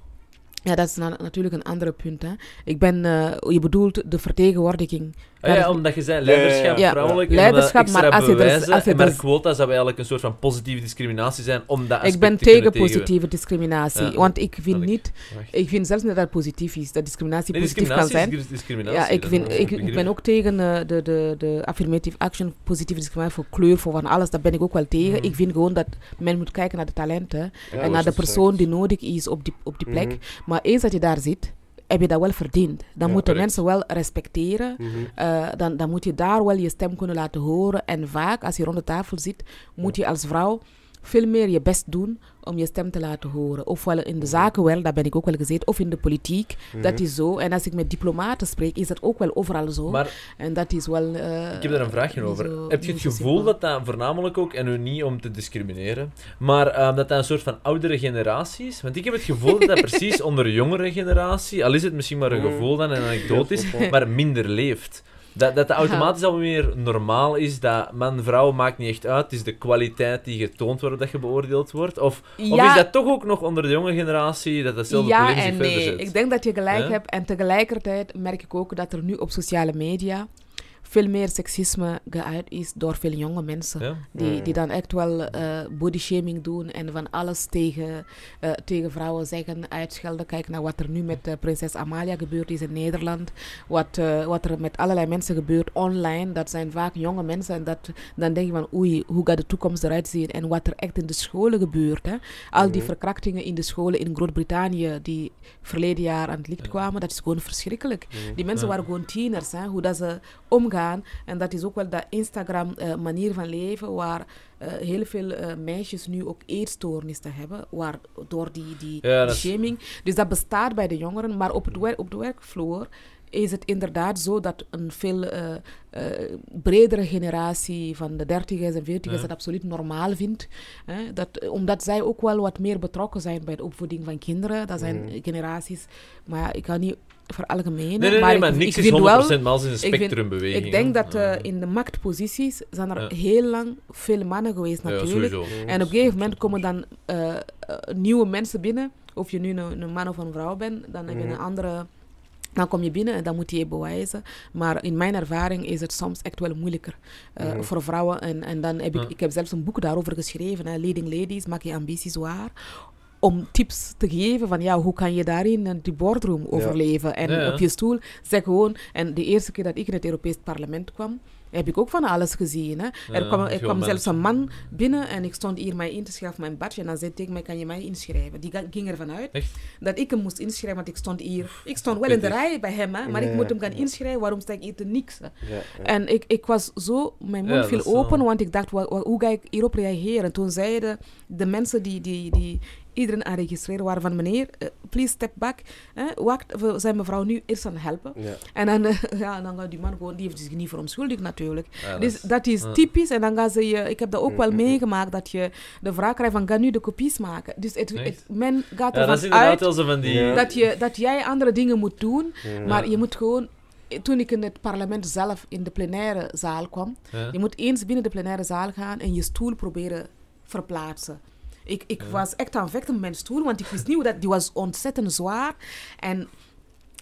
Ja, dat is na- natuurlijk een ander punt. Hè. Ik ben, eh, je bedoelt de vertegenwoordiging. Ah, ja, dat omdat je zei leiderschap, Ja. vrouwelijk, Leiderschap, en dan maar als je er- bewijzen, als je maar er- quota zou eigenlijk een soort van positieve discriminatie zijn, om dat Ik ben te tegen positieve discriminatie. Ja, want ik vind, dat niet, Wacht. ik vind zelfs niet dat het positief is. Dat discriminatie Nee, positief kan zijn. discriminatie. Ja, ik, dat vind, ik, ben ook tegen eh, de, de, de affirmative action, positieve discriminatie voor kleur, voor van alles. Daar ben ik ook wel tegen. Mhm. Ik vind gewoon dat men moet kijken naar de talenten Ja, en naar de dat persoon die nodig is op die, op die plek. Maar eens dat je daar zit, heb je dat wel verdiend. Dan Ja, moeten correct. mensen wel respecteren. Mhm. Eh, dan, dan moet je daar wel je stem kunnen laten horen. En vaak, als je rond de tafel zit, moet je als vrouw veel meer je best doen om je stem te laten horen. Ofwel in de zakenwereld, daar ben ik ook wel gezeten, of in de politiek. Dat Mhm. is zo. En als ik met diplomaten spreek, is dat ook wel overal zo. Maar en dat is wel... eh, ik heb daar een vraagje over. zo- heb je het gevoel dat dat voornamelijk ook, en nu niet om te discrimineren, maar ehm, dat dat een soort van oudere generatie is? Want ik heb het gevoel dat dat precies onder de jongere generatie, al is het misschien maar een Mhm. gevoel dan en een anekdote is, Ja, maar minder leeft. Dat, dat het automatisch al meer normaal is dat man-vrouw maakt niet echt uit. Het is de kwaliteit die getoond wordt dat je beoordeeld wordt. Of, of is dat toch ook nog onder de jonge generatie dat datzelfde ja probleem zich verder nee. Ik denk dat je gelijk Ja? hebt. En tegelijkertijd merk ik ook dat er nu op sociale media veel meer seksisme geuit is door veel jonge mensen. Ja? Die, die dan echt wel eh bodyshaming doen en van alles tegen, eh, tegen vrouwen zeggen, uitschelden. Kijk naar wat er nu met eh, prinses Amalia gebeurd is in Nederland. Wat, wat er met allerlei mensen gebeurt online. Dat zijn vaak jonge mensen. En dat, dan denk je van, oei, hoe gaat de toekomst eruit zien? En wat er echt in de scholen gebeurt. Hè? Al die Mhm. verkrachtingen in de scholen in Groot-Brittannië die verleden jaar aan het licht kwamen, dat is gewoon verschrikkelijk. Mhm. Die mensen waren gewoon tieners. Hè? Hoe dat ze omgaan En dat is ook wel de Instagram-manier van leven, waar eh, heel veel eh, meisjes nu ook eetstoornissen hebben, waar, door die, die, Ja, die dat is- shaming. Dus dat bestaat bij de jongeren, maar op, het wer- op de werkvloer is het inderdaad zo dat een veel eh, eh, bredere generatie van de dertigers en veertigers Ja. dat absoluut normaal vindt. Hè? Dat, omdat zij ook wel wat meer betrokken zijn bij de opvoeding van kinderen. Dat zijn Mhm. generaties, maar ja, ik ga niet veralgemenen. Nee, nee, maar nee, ik- maar ik niks is vind 100% wel- maar als in een spectrumbeweging. ik denk dat eh, in de machtposities zijn er Ja. heel lang veel mannen geweest natuurlijk. En op een gegeven moment komen dan eh, eh, nieuwe mensen binnen. Of je nu een, een man of een vrouw bent, dan heb je Mhm. een andere. Dan kom je binnen en dan moet je je bewijzen. Maar in mijn ervaring is het soms echt wel moeilijker Mhm. voor vrouwen. En, en dan heb ik, ik heb zelfs een boek daarover geschreven. Hè, Leading Ladies, maak je ambities waar. Om tips te geven van ja, hoe kan je daarin die boardroom overleven. En Ja, ja. op je stoel, zeg gewoon. En de eerste keer dat ik in het Europees Parlement kwam, heb ik ook van alles gezien. Hè. Er Ja, kwam, er kwam zelfs een man binnen en ik stond hier mij in te schrijven mijn badge. En dan zei hij tegen mij, kan je mij inschrijven? Die ging ervan uit Echt? dat ik hem moest inschrijven, want ik stond hier... Ik stond wel in de rij bij hem, hè, maar Ja, ik moet hem gaan ja. inschrijven. Waarom sta ik hier te niks? Ja, ja. En ik, ik was zo... Mijn mond viel open, want ik dacht, hoe ga ik hierop reageren? En toen zeiden de mensen die, die, die iedereen aan registreren waren van... Meneer, eh, please step back. Hè, wacht, we zijn mevrouw nu eerst aan het helpen. Ja. En dan, eh, ja, dan gaat die man gewoon... Die heeft zich niet verontschuldigd natuurlijk. Ja, Dus dat is typisch. En dan gaan ze je... Ik heb dat ook wel Mm, mm, mm. meegemaakt, dat je de vraag krijgt van... Ga nu de kopies maken. Dus het, men gaat ervan uit van die... Dat, je, dat jij andere dingen moet doen. Maar je moet gewoon... Toen ik in het parlement zelf in de plenaire zaal kwam... Ja. Je moet eens binnen de plenaire zaal gaan en je stoel proberen verplaatsen. Ik, ik was echt aan vechten met mijn stoel, want ik wist niet hoe dat... Die was ontzettend zwaar. En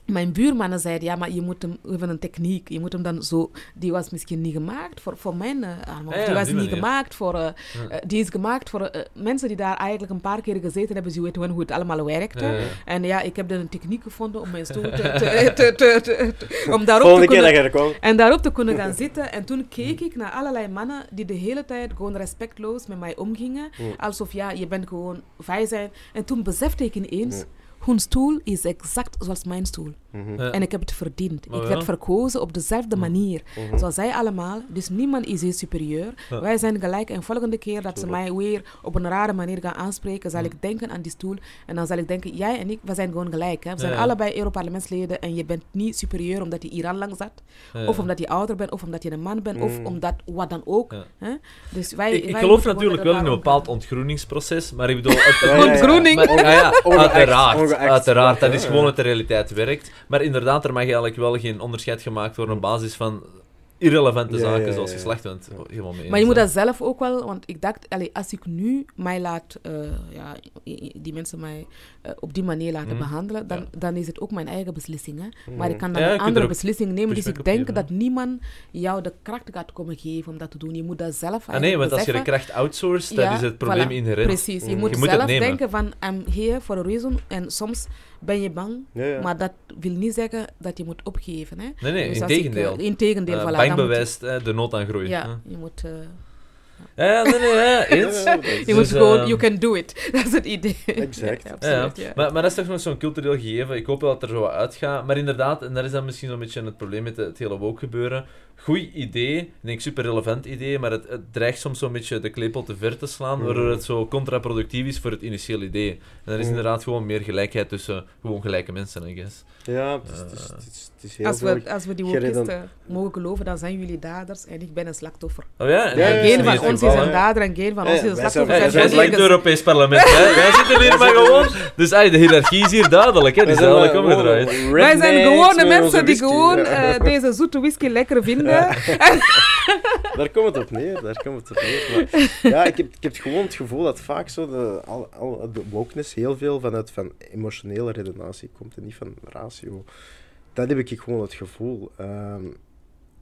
mijn buurmannen zeiden, ja, maar je moet hem... We hebben een techniek. Je moet hem dan zo... Die was misschien niet gemaakt voor, voor mijn eh, arm. Of Ja, ja, die was die niet manier. gemaakt voor... eh, Ja. eh, die is gemaakt voor mensen die daar eigenlijk een paar keer gezeten hebben. Ze weten wel hoe het allemaal werkt. hè. Ja, ja. En ja, ik heb dan een techniek gevonden om mijn stoel te... te, te, te, te- te- om daarop Volgende te keer kunnen... En daarop te kunnen gaan zitten. En toen keek ik naar allerlei mannen die de hele tijd gewoon respectloos met mij omgingen. Alsof ja, je bent gewoon wij zijn. En toen besefte ik ineens. Hun stoel is exact zoals mijn stoel. Mhm. Ja. En ik heb het verdiend. Oh ik ja? werd verkozen op dezelfde Mm. manier. Mhm. Zoals zij allemaal. Dus niemand is hier superieur. Ja. Wij zijn gelijk. En volgende keer dat ze mij weer op een rare manier gaan aanspreken, zal Mm. ik denken aan die stoel. En dan zal ik denken, jij en ik, we zijn gewoon gelijk. Hè? We zijn allebei Europarlementsleden en je bent niet superieur omdat je hier aan lang zat. Ja. Of omdat je ouder bent, of omdat je een man bent, of omdat wat dan ook. Ja. Hè? Dus wij, Ik, geloof natuurlijk wel in een bepaald ontgroeningsproces, maar ik bedoel... Het. Ontgroening. Maar- ja, uiteraard, uiteraard. Dat is gewoon hoe de realiteit werkt. Maar inderdaad, er mag eigenlijk wel geen onderscheid gemaakt worden op basis van irrelevante Ja, zaken ja, ja, zoals geslacht. Want helemaal mee Maar je moet hè. dat zelf ook wel, want ik dacht, allee, als ik nu mij laat, eh, ja, die mensen mij eh, op die manier laten Mhm. behandelen, dan, Ja. dan is het ook mijn eigen beslissing. Hè? Maar ik kan dan een er andere beslissing nemen. Dus ik denk geven, dat niemand jou de kracht gaat komen geven om dat te doen. Je moet dat zelf Ah, nee, want als je de kracht outsourced, dat Ja, is het probleem voilà, inherent. Precies, je Mm. moet Je moet zelf nemen. denken van, I'm here for a reason. En soms ben je bang, Ja, ja. maar dat wil niet zeggen dat je moet opgeven. Hè? Nee, nee, Dus in ik, tegendeel. eh, in tegendeel, Eh, voilà. bang moet bewijst eh, de nood aan groei. Ja, je moet... eh, Ja, nee, nee, ja, eens. Je moet gewoon, ehm, you can do it. Dat is het idee. Exact. Ja, Ja, ja. absoluut, ja. Maar, maar dat is toch nog zo'n cultureel gegeven. Ik hoop wel dat er zo wat uitgaat. Maar inderdaad, en dat is dan misschien zo'n beetje het probleem met het, hele woke gebeuren. Goed idee, ik denk super relevant idee, maar het, het dreigt soms zo'n beetje de klepel te ver te slaan, Mm. waardoor het zo contraproductief is voor het initiële idee. En er is Mm. inderdaad gewoon meer gelijkheid tussen gewoon gelijke mensen, I guess. Ja, het is, het is, het is, het is heel Als we, als we die wokisten mogen geloven, dan zijn jullie daders en ik ben een slachtoffer. Oh ja? En Ja, Geen van ons is een dader en geen van ons is een wij zijn- slachtoffer. wij het Europees parlement? Wij zitten hier maar gewoon. Dus de hiërarchie is hier duidelijk, hè? Die is duidelijk omgedraaid. gewoon Wij zijn gewone mensen die gewoon eh, deze zoete whisky lekker vinden. Daar komt het op neer, daar komt het op neer. Maar, ja, ik heb, ik heb gewoon het gevoel dat vaak zo de, al, al, de wokeness heel veel vanuit van emotionele redenatie komt en niet van ratio. Dat heb ik gewoon het gevoel. Ehm,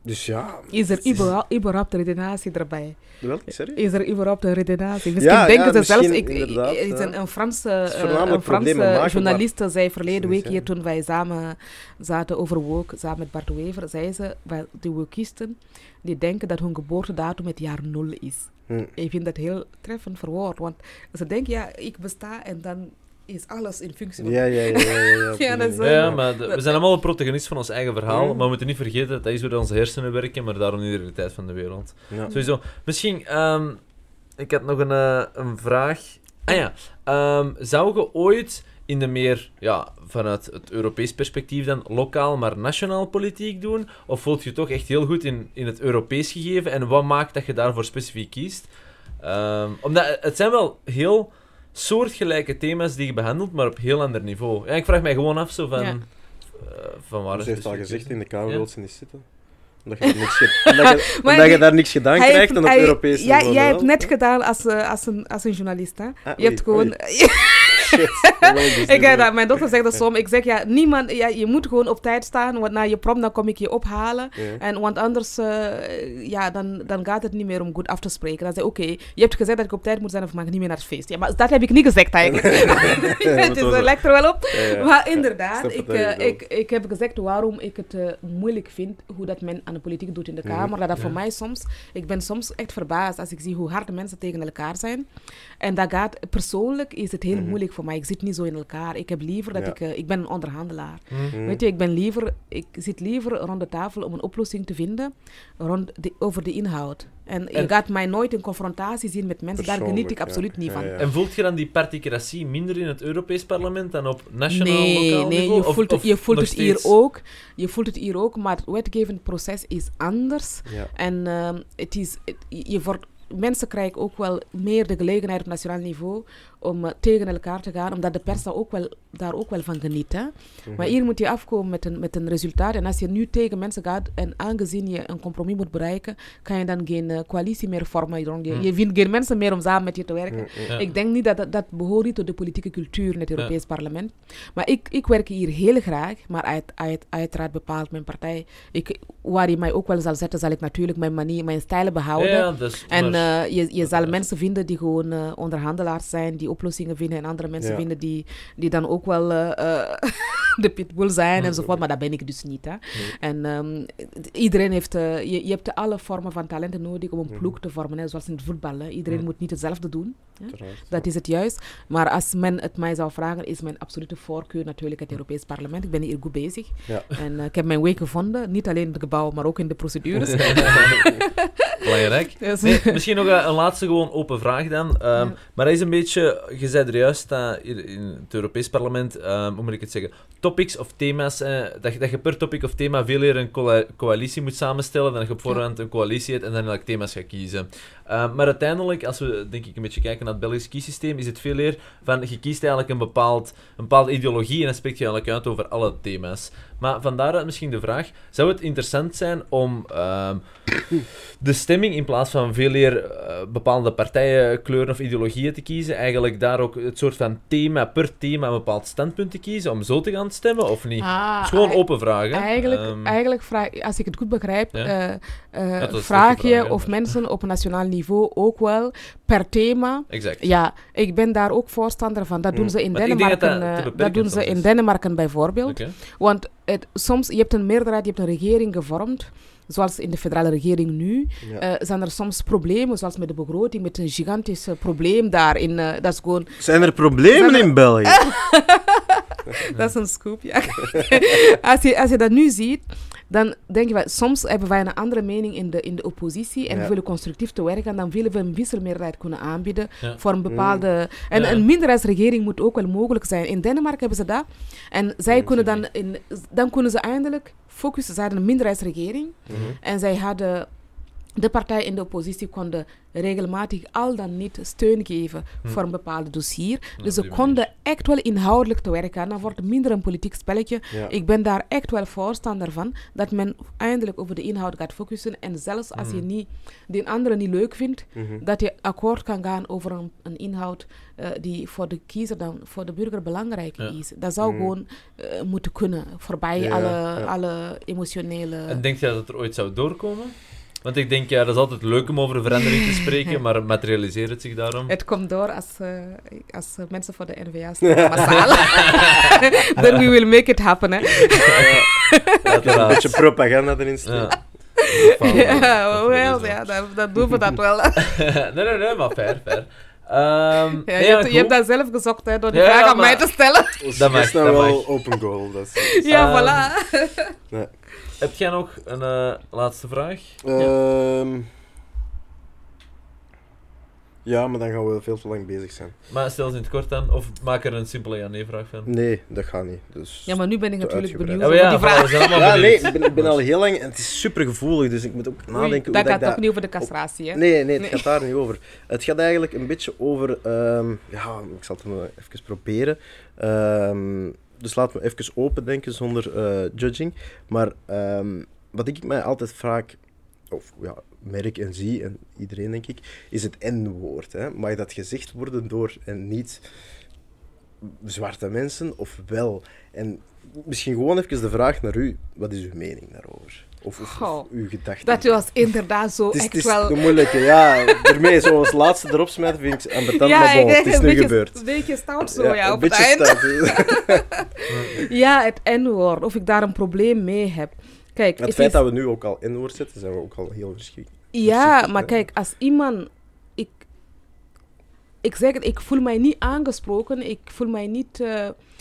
dus ja... Is er überhaupt, überhaupt redenatie erbij? Welk, sorry? Is er überhaupt een redenatie? Misschien Ja, denken ja, ze zelfs... Ik, er een, een Franse, eh, een Franse maar- journaliste zei verleden week hier, toen wij samen zaten over woke, samen met Bart Wever, zei ze, de wokisten, die denken dat hun geboortedatum het jaar nul is. Hm. Ik vind dat heel treffend verwoord, want ze denken, ja, ik besta en dan is alles in functie van... Ja, ja, ja. ja, ja, Ja, dat is. Ja, maar de- we zijn allemaal protagonist van ons eigen verhaal, Mm. maar we moeten niet vergeten dat dat is hoe onze hersenen werken, maar daarom niet de realiteit van de wereld. Ja. Sowieso. Misschien, ehm, ik had nog een, eh, een vraag. Ah ja, ehm, zou je ooit in de meer, ja, vanuit het Europees perspectief dan, lokaal maar nationaal politiek doen? Of voelt je toch echt heel goed in, in het Europees gegeven? En wat maakt dat je daarvoor specifiek kiest? Ehm, omdat het zijn wel heel soortgelijke thema's die je behandelt, maar op heel ander niveau. Ja, ik vraag mij gewoon af zo van... Ja. eh, van waar Ze is heeft al gezegd, in de Kamer Ja. wil ze niet zitten. Omdat je, daar niks, ge- omdat je, Maar omdat je die- daar niks gedaan krijgt heeft- dan op hij- Europees ja, niveau. Jij wel. hebt net gedaan als, eh, als, een, als een journalist, hè? Ah, Je oei, hebt gewoon... Shit. wil ik heb dat, mijn dochter zegt dat soms. Ik zeg, ja, niemand, ja, je moet gewoon op tijd staan, want na je prom dan kom ik je ophalen. En, want anders, eh, ja, dan, dan gaat het niet meer om goed af te spreken. Dan zeg oké, je hebt gezegd dat ik op tijd moet zijn of mag ik niet meer naar het feest. Ja, maar dat heb ik niet gezegd eigenlijk. het is, lijkt er wel op. Maar inderdaad, ik, eh, ik, ik heb gezegd waarom ik het eh, moeilijk vind hoe dat men aan de politiek doet in de Mhm. Kamer. Dat dat voor mij soms, ik ben soms echt verbaasd als ik zie hoe hard de mensen tegen elkaar zijn. En dat gaat, persoonlijk is het heel Mhm. moeilijk voor mij. Ik zit niet zo in elkaar. Ik heb liever dat Ja. ik, eh, ik ben een onderhandelaar. Mhm. Weet je, ik ben liever, ik zit liever rond de tafel om een oplossing te vinden rond de, over de inhoud. En, En- je gaat mij nooit in confrontatie zien met mensen, daar geniet ik ja. absoluut niet van. ja. En voelt je dan die particratie minder in het Europees parlement dan op nationaal, Nee, lokaal nee, niveau? je voelt, of het, je voelt het hier steeds- ook. Je voelt het hier ook, maar het wetgevend proces is anders. Ja. En ehm, het is, het- je wordt, mensen krijgen ook wel meer de gelegenheid op nationaal niveau om eh, tegen elkaar te gaan, omdat de pers daar ook wel, daar ook wel van geniet. Hè? Mhm. Maar hier moet je afkomen met een, met een resultaat. En als je nu tegen mensen gaat en aangezien je een compromis moet bereiken, kan je dan geen eh, coalitie meer vormen. Je, Hmm. je vindt geen mensen meer om samen met je te werken. Mhm. Ja. Ik denk niet dat dat, dat behoort niet tot de politieke cultuur in het Europees parlement. Maar ik, ik werk hier heel graag, maar uit, uit, uiteraard bepaalt mijn partij. Ik, waar je mij ook wel zal zetten, zal ik natuurlijk mijn manier, mijn stijlen behouden. Ja, dus, En eh, je, je zal mensen vinden die gewoon onderhandelaars zijn, die oplossingen vinden. En andere mensen Ja. vinden die, die dan ook wel eh, eh, de pitbull zijn enzovoort. Maar dat ben ik dus niet. Hè. En ehm, iedereen heeft... eh, je, je hebt alle vormen van talenten nodig om een Mhm. ploeg te vormen. Hè, zoals in het voetbal. Hè. Iedereen Mm. moet niet hetzelfde doen. Hè. Dat is het juist. Maar als men het mij zou vragen, is mijn absolute voorkeur natuurlijk het Europees Parlement. Ik ben hier goed bezig. Ja. En eh, ik heb mijn weg gevonden. Niet alleen in het gebouw, maar ook in de procedures. Belangrijk. Nee, misschien nog een, een laatste gewoon open vraag dan. Ehm, Ja. Maar is een beetje, je zei er juist dat in in het Europees Parlement, ehm, hoe moet ik het zeggen, topics of thema's, eh, dat, je, dat je per topic of thema veel eerder een coa- coalitie moet samenstellen dan dat je op voorhand een coalitie hebt en dan eigenlijk thema's gaat kiezen. Ehm, maar uiteindelijk, als we denk ik een beetje kijken naar het Belgisch kiesysteem, is het veel eer van je kiest eigenlijk een, bepaald, een bepaalde ideologie en dan spreek je eigenlijk uit over alle thema's. Maar van daaruit misschien de vraag, zou het interessant zijn om ehm, de stemming in plaats van veel eer eh, bepaalde partijen, kleuren of ideologieën te kiezen, eigenlijk daar ook het soort van thema, per thema een bepaald standpunt te kiezen, om zo te gaan stemmen, of niet? Ah, Het is gewoon open vragen. Eigenlijk, Ehm, eigenlijk vraag, als ik het goed begrijp, Ja. eh, eh, vraag je vraag, of mensen op nationaal niveau ook wel per thema. exact. Ja, ik ben daar ook voorstander van. Dat doen Mm. ze in dat Denemarken. dat dat doen ze in. Denemarken bijvoorbeeld. Want het, soms, je hebt een meerderheid, je hebt een regering gevormd. Zoals in de federale regering nu, Ja. eh, zijn er soms problemen, zoals met de begroting, met een gigantisch eh, probleem daar. In, eh, dat is gewoon Zijn er problemen Zijn er- in België? Dat is een scoop, ja. als, je, als je dat nu ziet, dan denk je, wel, soms hebben wij een andere mening in de, in de oppositie en Ja. we willen constructief te werken en dan willen we een wisselmeerderheid kunnen aanbieden Ja. voor een bepaalde... En Ja. een minderheidsregering moet ook wel mogelijk zijn. In Denemarken hebben ze dat. En zij Ja, kunnen dan, in, dan kunnen ze eindelijk focussen. Ze hadden een minderheidsregering Mhm. en zij hadden... De partijen in de oppositie konden regelmatig al dan niet steun geven Hm. voor een bepaald dossier. Dus ze manier. konden echt wel inhoudelijk te werken gaan. Dan wordt het minder een politiek spelletje. Ja. Ik ben daar echt wel voorstander van. Dat men eindelijk over de inhoud gaat focussen. En zelfs als je Mhm. niet, die andere niet leuk vindt, Mhm. dat je akkoord kan gaan over een, een inhoud eh, die voor de kiezer dan, voor de burger belangrijk Ja. is. Dat zou Mhm. gewoon eh, moeten kunnen. Voorbij Ja, alle, alle emotionele... En denk je dat het er ooit zou doorkomen? Want ik denk, ja, dat is altijd leuk om over een verandering te spreken, maar materialiseert het zich daarom? Het komt door als, eh, als eh, mensen voor de NVA staan massaal. Then we will make it happen, hè. Er een beetje propaganda erin staan. Ja. Ja, wel, ja, dat, dat doen we dat wel. nee, nee, nee, maar fair, fair. Ehm, Ja, nee, je, ja, hebt, je goed. hebt dat zelf gezocht hè, door die Ja, vraag aan maar- mij te stellen. Dat mag, is nou dat wel mag. open goal. Dat is, Ja, Ehm, voilà. Heb jij nog een eh, laatste vraag? Ehm, ja, maar dan gaan we veel te lang bezig zijn. Maar stel ze in het kort dan, of maak er een simpele ja-nee-vraag van. Nee, dat gaat niet. Dus... Ja, maar nu ben ik natuurlijk uitgebreid. benieuwd Ja, over ja, die vraag. we zijn allemaal Ja, nee, benieuwd. ik ben, ik ben al heel lang en het is super gevoelig, dus ik moet ook nadenken Oei, hoe dat dat gaat ik ook niet over de castratie, hè? Nee, nee, het Nee. gaat daar niet over. Het gaat eigenlijk een beetje over... ehm, ja, ik zal het even proberen. Ehm, dus laat me even open denken zonder eh, judging. Maar ehm, wat ik mij altijd vaak... Of ja, merk en zie, en iedereen denk ik, is het N-woord. Mag dat gezegd worden door en niet zwarte mensen, of wel? En misschien gewoon even de vraag naar u. Wat is uw mening daarover? Of, of, uw gedachten? Dat was inderdaad zo Het is, echt het is wel... een moeilijke, ja. Ermee zo als laatste erop smijten vind ik ambetant, ja, maar bon, het is een nu beetje, gebeurd. Een beetje stout zo, ja, op het eind. stout. Ja, het N-woord. Of ik daar een probleem mee heb. Kijk, Het het feit is- dat we nu ook al N-woord zetten, zijn we ook al heel verschrikt. Ja, maar hè. kijk, als iemand... Ik, ik zeg het, ik voel mij niet aangesproken. Ik voel mij niet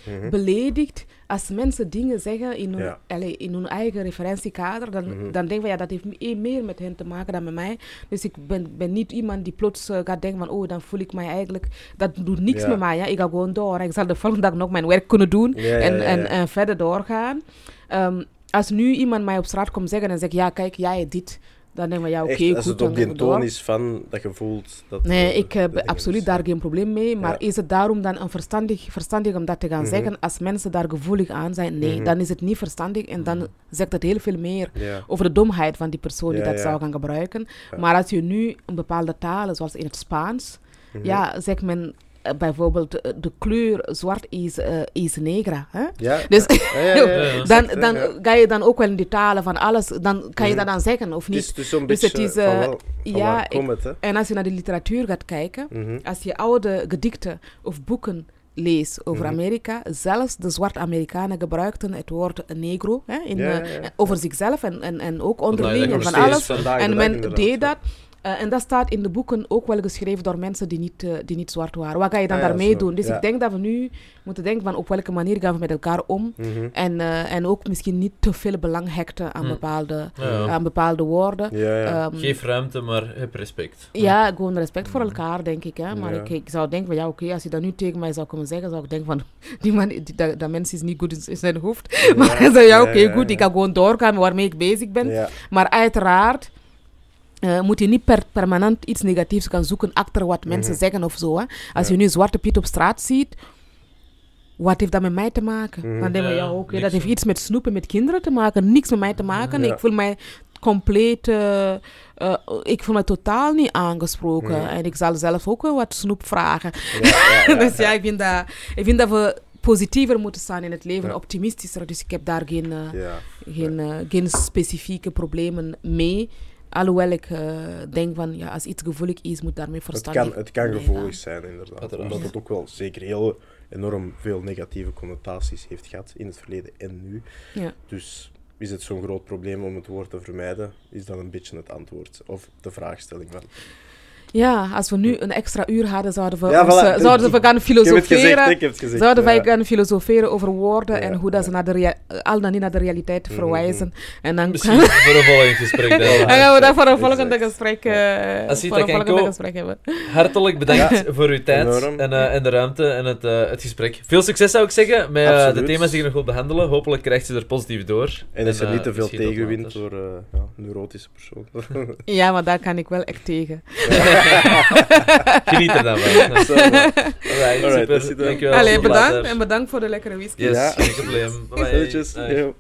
eh, Mhm. beledigd. Als mensen dingen zeggen in hun, Ja. allee, in hun eigen referentiekader, dan, Mhm. dan denk ik van ja, dat heeft me- meer met hen te maken dan met mij. Dus ik ben, ben niet iemand die plots eh, gaat denken van oh, dan voel ik mij eigenlijk... Dat doet niks Ja. met mij. Ja. Ik ga gewoon door. Ik zal de volgende dag nog mijn werk kunnen doen Ja, en, en verder doorgaan. Ehm, als nu iemand mij op straat komt zeggen en zegt ja, kijk, jij dit. Dan denk ik ja, oké, als het op die toon is van dat je voelt dat... Nee, ik heb absoluut daar geen probleem mee. Maar Ja. is het daarom dan een verstandig, verstandig om dat te gaan Mhm. zeggen als mensen daar gevoelig aan zijn? Nee, Mhm. dan is het niet verstandig en dan zegt het heel veel meer Ja. over de domheid van die persoon die dat zou gaan gebruiken. Maar als je nu een bepaalde talen, zoals in het Spaans, Mhm. ja, zegt men bijvoorbeeld eh, de kleur zwart is, eh, is negra. Hè? Ja. Dus Ja, ja, ja, ja, Ja, exact, dan, dan ja. ga je dan ook wel in die talen van alles, dan kan je Mhm. dat dan zeggen of Het is niet. dus zo'n Dus beetje het is, van eh, wel, van ja, waar ik- komt het, hè? En als je naar de literatuur gaat kijken, Mhm. als je oude gedichten of boeken leest over Mhm. Amerika, zelfs de zwarte Amerikanen gebruikten het woord negro hè, in, Ja, ja, eh, ja. over zichzelf en, en, en ook onderling en van alles. de En men deed ja. dat. Eh, en dat staat in de boeken ook wel geschreven door mensen die niet, eh, die niet zwart waren. Wat ga je dan Ah ja, daarmee doen? Dus ja. ik denk dat we nu moeten denken van op welke manier gaan we met elkaar om. Mhm. En, eh, en ook misschien niet te veel belang hechten aan, Hm. bepaalde, Ja. aan bepaalde woorden. Ja, ja. Ehm, Geef ruimte, maar heb respect. ja, gewoon respect voor elkaar, denk ik. Hè? Maar Ja. ik, ik zou denken van, ja, oké, als je dat nu tegen mij zou komen zeggen, zou ik denken van, die man, die, dat, dat mens is niet goed in, in zijn hoofd. Maar hij zei, ja, oké, ja, goed, ja. ik ga gewoon doorgaan met waarmee ik bezig ben. Ja. Maar uiteraard eh, moet je niet per, permanent iets negatiefs gaan zoeken achter wat mensen Mhm. zeggen of zo. Hè? Als Ja. je nu Zwarte Piet op straat ziet, wat heeft dat met mij te maken? Mhm. Dan denk je, Ja, ja, oké, dat heeft iets met snoepen met kinderen te maken. Niks met mij te maken. Ja. Ik voel mij compleet... eh, eh, ik voel me totaal niet aangesproken. Mhm. En ik zal zelf ook wel wat snoep vragen. Ja, ja, ja, dus ja, ik vind, dat, ik vind dat we positiever moeten staan in het leven, Ja. optimistischer. Dus ik heb daar geen, eh, ja. geen, geen specifieke problemen mee. Alhoewel ik eh, denk van, ja, als iets gevoelig is, moet daarmee Het verstandig kan, het kan gevoelig zijn, inderdaad. Uiteraard. Omdat het ook wel zeker heel enorm veel negatieve connotaties heeft gehad in het verleden en nu. Ja. Dus is het zo'n groot probleem om het woord te vermijden? Is dat een beetje het antwoord of de vraagstelling van? Ja, als we nu een extra uur hadden, zouden we, Ja, ons, voilà. eh, zouden we gaan Ik heb het gezegd, filosoferen. ik heb het gezegd. Zouden wij ja. gaan filosoferen over woorden en Ja, hoe dat ze naar de al dan niet naar de realiteit Mhm. verwijzen. En dan Misschien voor een volgend gesprek. dan. gaan we dat voor een volgende gesprek, eh, Asita voor een volgende Kenko. gesprek hebben. Hartelijk bedankt voor uw tijd en, eh, en de ruimte en het, eh, het gesprek. Veel succes zou ik zeggen met de thema's die je nog wilt behandelen. Hopelijk krijgt ze er positief door. En is er niet te veel tegenwind door eh ja, neurotische persoon. Ja, maar daar kan ik wel echt tegen. Geniet er dan van. Zo. Alright, super. er. Dankjewel. Allee, bedankt en bedankt voor de lekkere whisky. Yes, Ja. geen probleem. Bye.